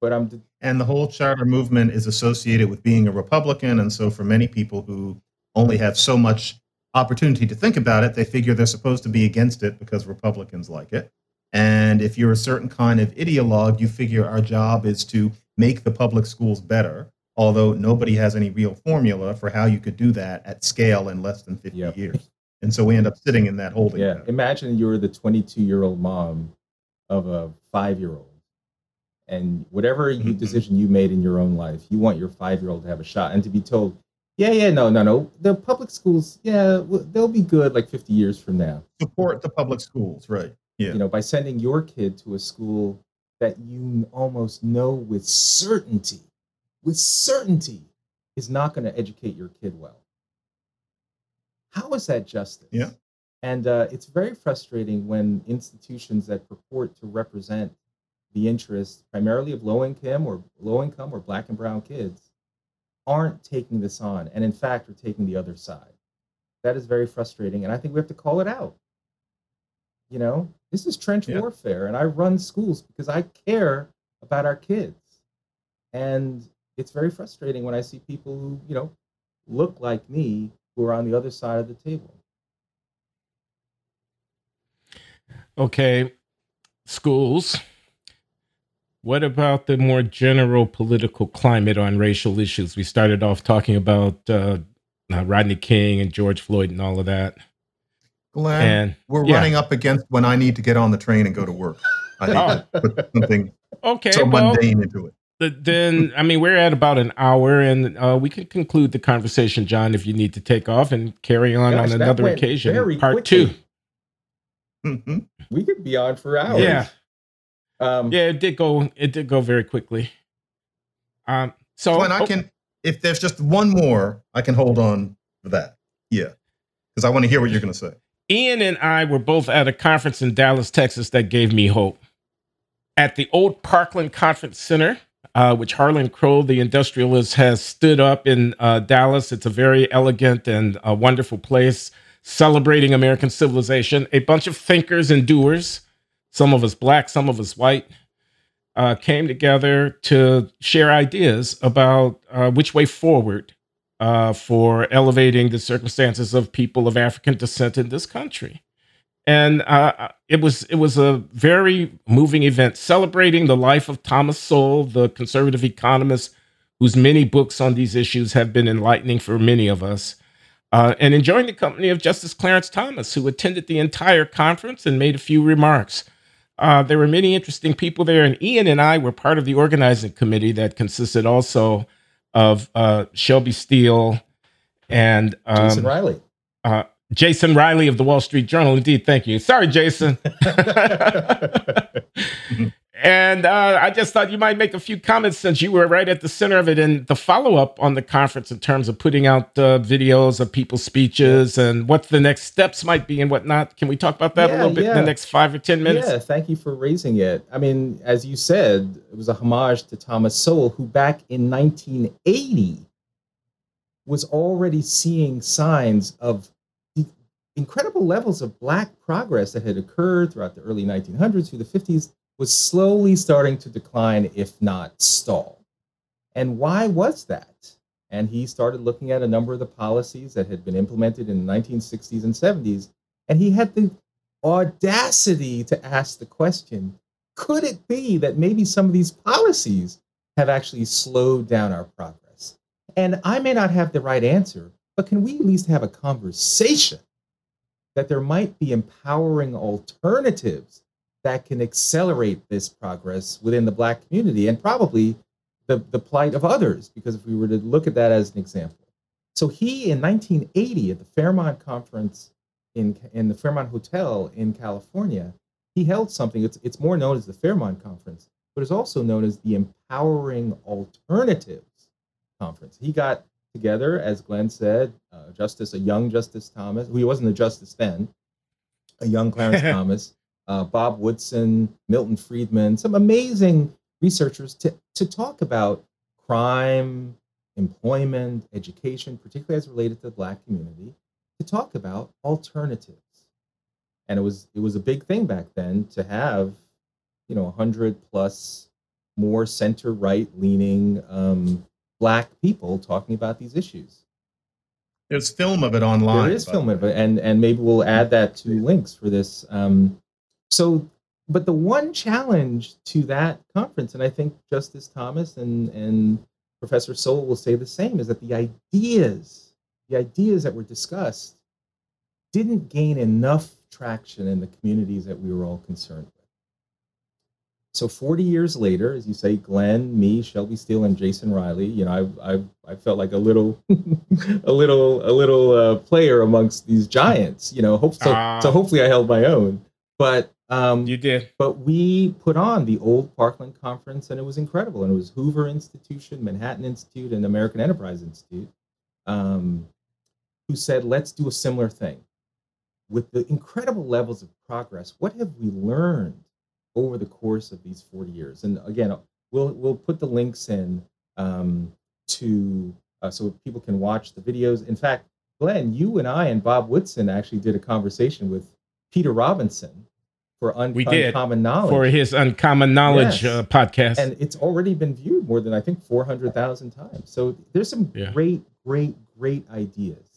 But I'm and the whole charter movement is associated with being a Republican, and so for many people who only have so much opportunity to think about it, they figure they're supposed to be against it because Republicans like it. And if you're a certain kind of ideologue, you figure our job is to make the public schools better, although nobody has any real formula for how you could do that at scale in less than 50 yep. years. And so we end up sitting in that holding. Yeah. Imagine you're the 22 year old mom of a five year old. And whatever you, mm-hmm. decision you made in your own life, you want your five year old to have a shot and to be told, yeah, yeah, no, no, no. The public schools, yeah, they'll be good like 50 years from now. Support the public schools, right? Yeah. You know, by sending your kid to a school that you almost know with certainty, with certainty, is not going to educate your kid well. How is that justice? Yeah. And uh, it's very frustrating when institutions that purport to represent the interests primarily of low income or low income or black and brown kids aren't taking this on and in fact are taking the other side. That is very frustrating. And I think we have to call it out. You know, this is trench yeah. warfare, and I run schools because I care about our kids. And it's very frustrating when I see people who, you know, look like me who are on the other side of the table. Okay, schools. What about the more general political climate on racial issues? We started off talking about uh, uh, Rodney King and George Floyd and all of that. Glenn, and, we're yeah. running up against when I need to get on the train and go to work. I need oh. to put something okay, so well, mundane into it. Then, I mean, we're at about an hour, and uh, we can conclude the conversation, John, if you need to take off and carry on Gosh, on another occasion. Part quickly. 2 mm-hmm. We could be on for hours. Yeah, um, yeah, it did go. It did go very quickly. Um, so, when I oh, can, if there's just one more, I can hold on for that. Yeah, because I want to hear what you're going to say. Ian and I were both at a conference in Dallas, Texas that gave me hope. At the old Parkland Conference Center, uh, which Harlan Crow, the industrialist, has stood up in uh, Dallas. It's a very elegant and uh, wonderful place celebrating American civilization. A bunch of thinkers and doers, some of us black, some of us white, uh, came together to share ideas about uh, which way forward uh, for elevating the circumstances of people of African descent in this country. And uh, it was it was a very moving event celebrating the life of Thomas Sowell, the conservative economist whose many books on these issues have been enlightening for many of us. Uh, and enjoying the company of Justice Clarence Thomas, who attended the entire conference and made a few remarks. Uh, there were many interesting people there, and Ian and I were part of the organizing committee that consisted also of uh, Shelby Steele and um, Jason Riley. Uh, Jason Riley of the Wall Street Journal. Indeed, thank you. Sorry, Jason. and uh, I just thought you might make a few comments since you were right at the center of it and the follow up on the conference in terms of putting out uh, videos of people's speeches and what the next steps might be and whatnot. Can we talk about that yeah, a little bit yeah. in the next five or 10 minutes? Yeah, thank you for raising it. I mean, as you said, it was a homage to Thomas Sowell, who back in 1980 was already seeing signs of incredible levels of black progress that had occurred throughout the early 1900s through the 50s was slowly starting to decline, if not stall. And why was that? And he started looking at a number of the policies that had been implemented in the 1960s and 70s. And he had the audacity to ask the question could it be that maybe some of these policies have actually slowed down our progress? And I may not have the right answer, but can we at least have a conversation that there might be empowering alternatives that can accelerate this progress within the Black community and probably the, the plight of others, because if we were to look at that as an example. So he, in 1980, at the Fairmont Conference in, in the Fairmont Hotel in California, he held something, it's, it's more known as the Fairmont Conference, but it's also known as the Empowering Alternatives Conference. He got together, as Glenn said, uh, Justice, a young Justice Thomas, who he wasn't a justice then, a young Clarence Thomas, uh, Bob Woodson, Milton Friedman, some amazing researchers to, to talk about crime, employment, education, particularly as related to the Black community, to talk about alternatives. And it was it was a big thing back then to have, you know, 100 plus more center right leaning um, Black people talking about these issues. There's film of it online. There is film of it, and and maybe we'll add that to links for this. Um, so, but the one challenge to that conference, and I think Justice Thomas and and Professor Sowell will say the same, is that the ideas, the ideas that were discussed, didn't gain enough traction in the communities that we were all concerned with. So 40 years later, as you say, Glenn, me, Shelby Steele, and Jason Riley, you know, I I, I felt like a little, a little, a little uh, player amongst these giants. You know, hope so. Uh, so hopefully, I held my own. But um, you did. But we put on the old Parkland conference, and it was incredible. And it was Hoover Institution, Manhattan Institute, and American Enterprise Institute, um, who said, "Let's do a similar thing." With the incredible levels of progress, what have we learned? Over the course of these 40 years. And again, we'll we'll put the links in um, to uh, so people can watch the videos. In fact, Glenn, you and I and Bob Woodson actually did a conversation with Peter Robinson for Un- we did, Uncommon Knowledge for his Uncommon Knowledge yes. uh, podcast, and it's already been viewed more than I think 400,000 times. So there's some yeah. great, great, great ideas.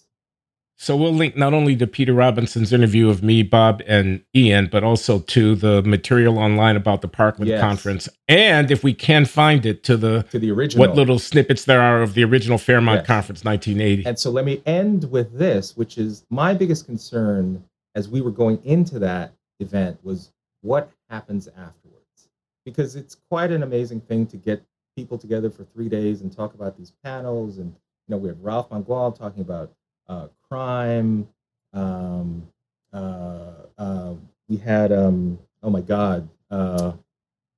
So we'll link not only to Peter Robinson's interview of me, Bob, and Ian, but also to the material online about the Parkland yes. conference, and if we can find it, to the to the original what little snippets there are of the original Fairmont yes. conference, 1980. And so let me end with this, which is my biggest concern as we were going into that event was what happens afterwards, because it's quite an amazing thing to get people together for three days and talk about these panels, and you know we have Ralph Mangual talking about uh, crime. Um, uh, uh, we had, um, oh my God, uh,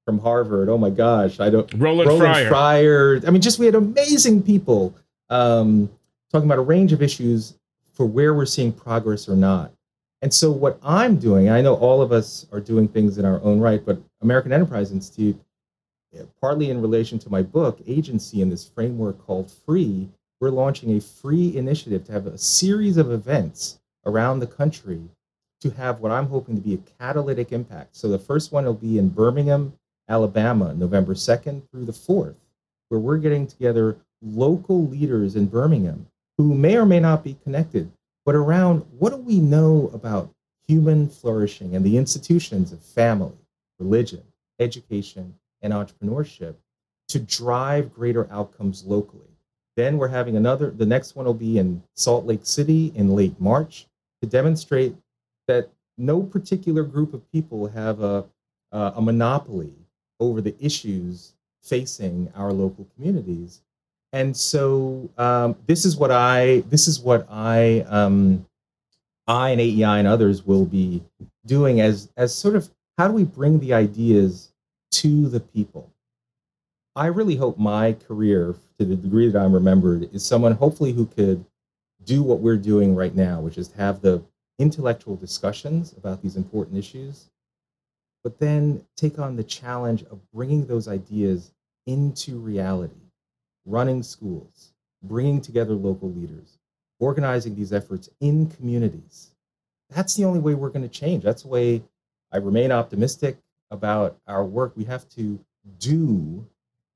from Harvard. Oh my gosh, I don't. Roland, Roland Fryer. Fryer. I mean, just we had amazing people um, talking about a range of issues for where we're seeing progress or not. And so, what I'm doing, I know all of us are doing things in our own right, but American Enterprise Institute, partly in relation to my book, Agency, in this framework called Free, we're launching a free initiative to have a series of events around the country to have what I'm hoping to be a catalytic impact. So the first one will be in Birmingham, Alabama, November 2nd through the 4th, where we're getting together local leaders in Birmingham who may or may not be connected, but around what do we know about human flourishing and the institutions of family, religion, education, and entrepreneurship to drive greater outcomes locally. Then we're having another, the next one will be in Salt Lake City in late March to demonstrate that no particular group of people have a, uh, a monopoly over the issues facing our local communities. And so um, this is what I, this is what I, um, I and AEI and others will be doing as, as sort of how do we bring the ideas to the people? I really hope my career, to the degree that I'm remembered, is someone hopefully who could do what we're doing right now, which is have the intellectual discussions about these important issues, but then take on the challenge of bringing those ideas into reality, running schools, bringing together local leaders, organizing these efforts in communities. That's the only way we're going to change. That's the way I remain optimistic about our work. We have to do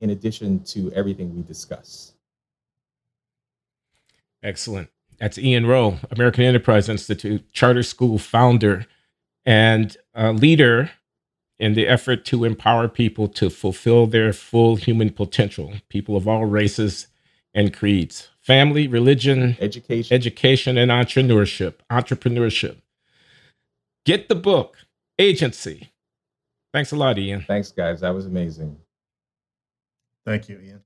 in addition to everything we discuss. Excellent. That's Ian Rowe, American Enterprise Institute, charter school founder and leader in the effort to empower people to fulfill their full human potential, people of all races and creeds, family, religion, education, education and entrepreneurship. Entrepreneurship. Get the book, Agency. Thanks a lot, Ian. Thanks, guys. That was amazing. Thank you, Ian.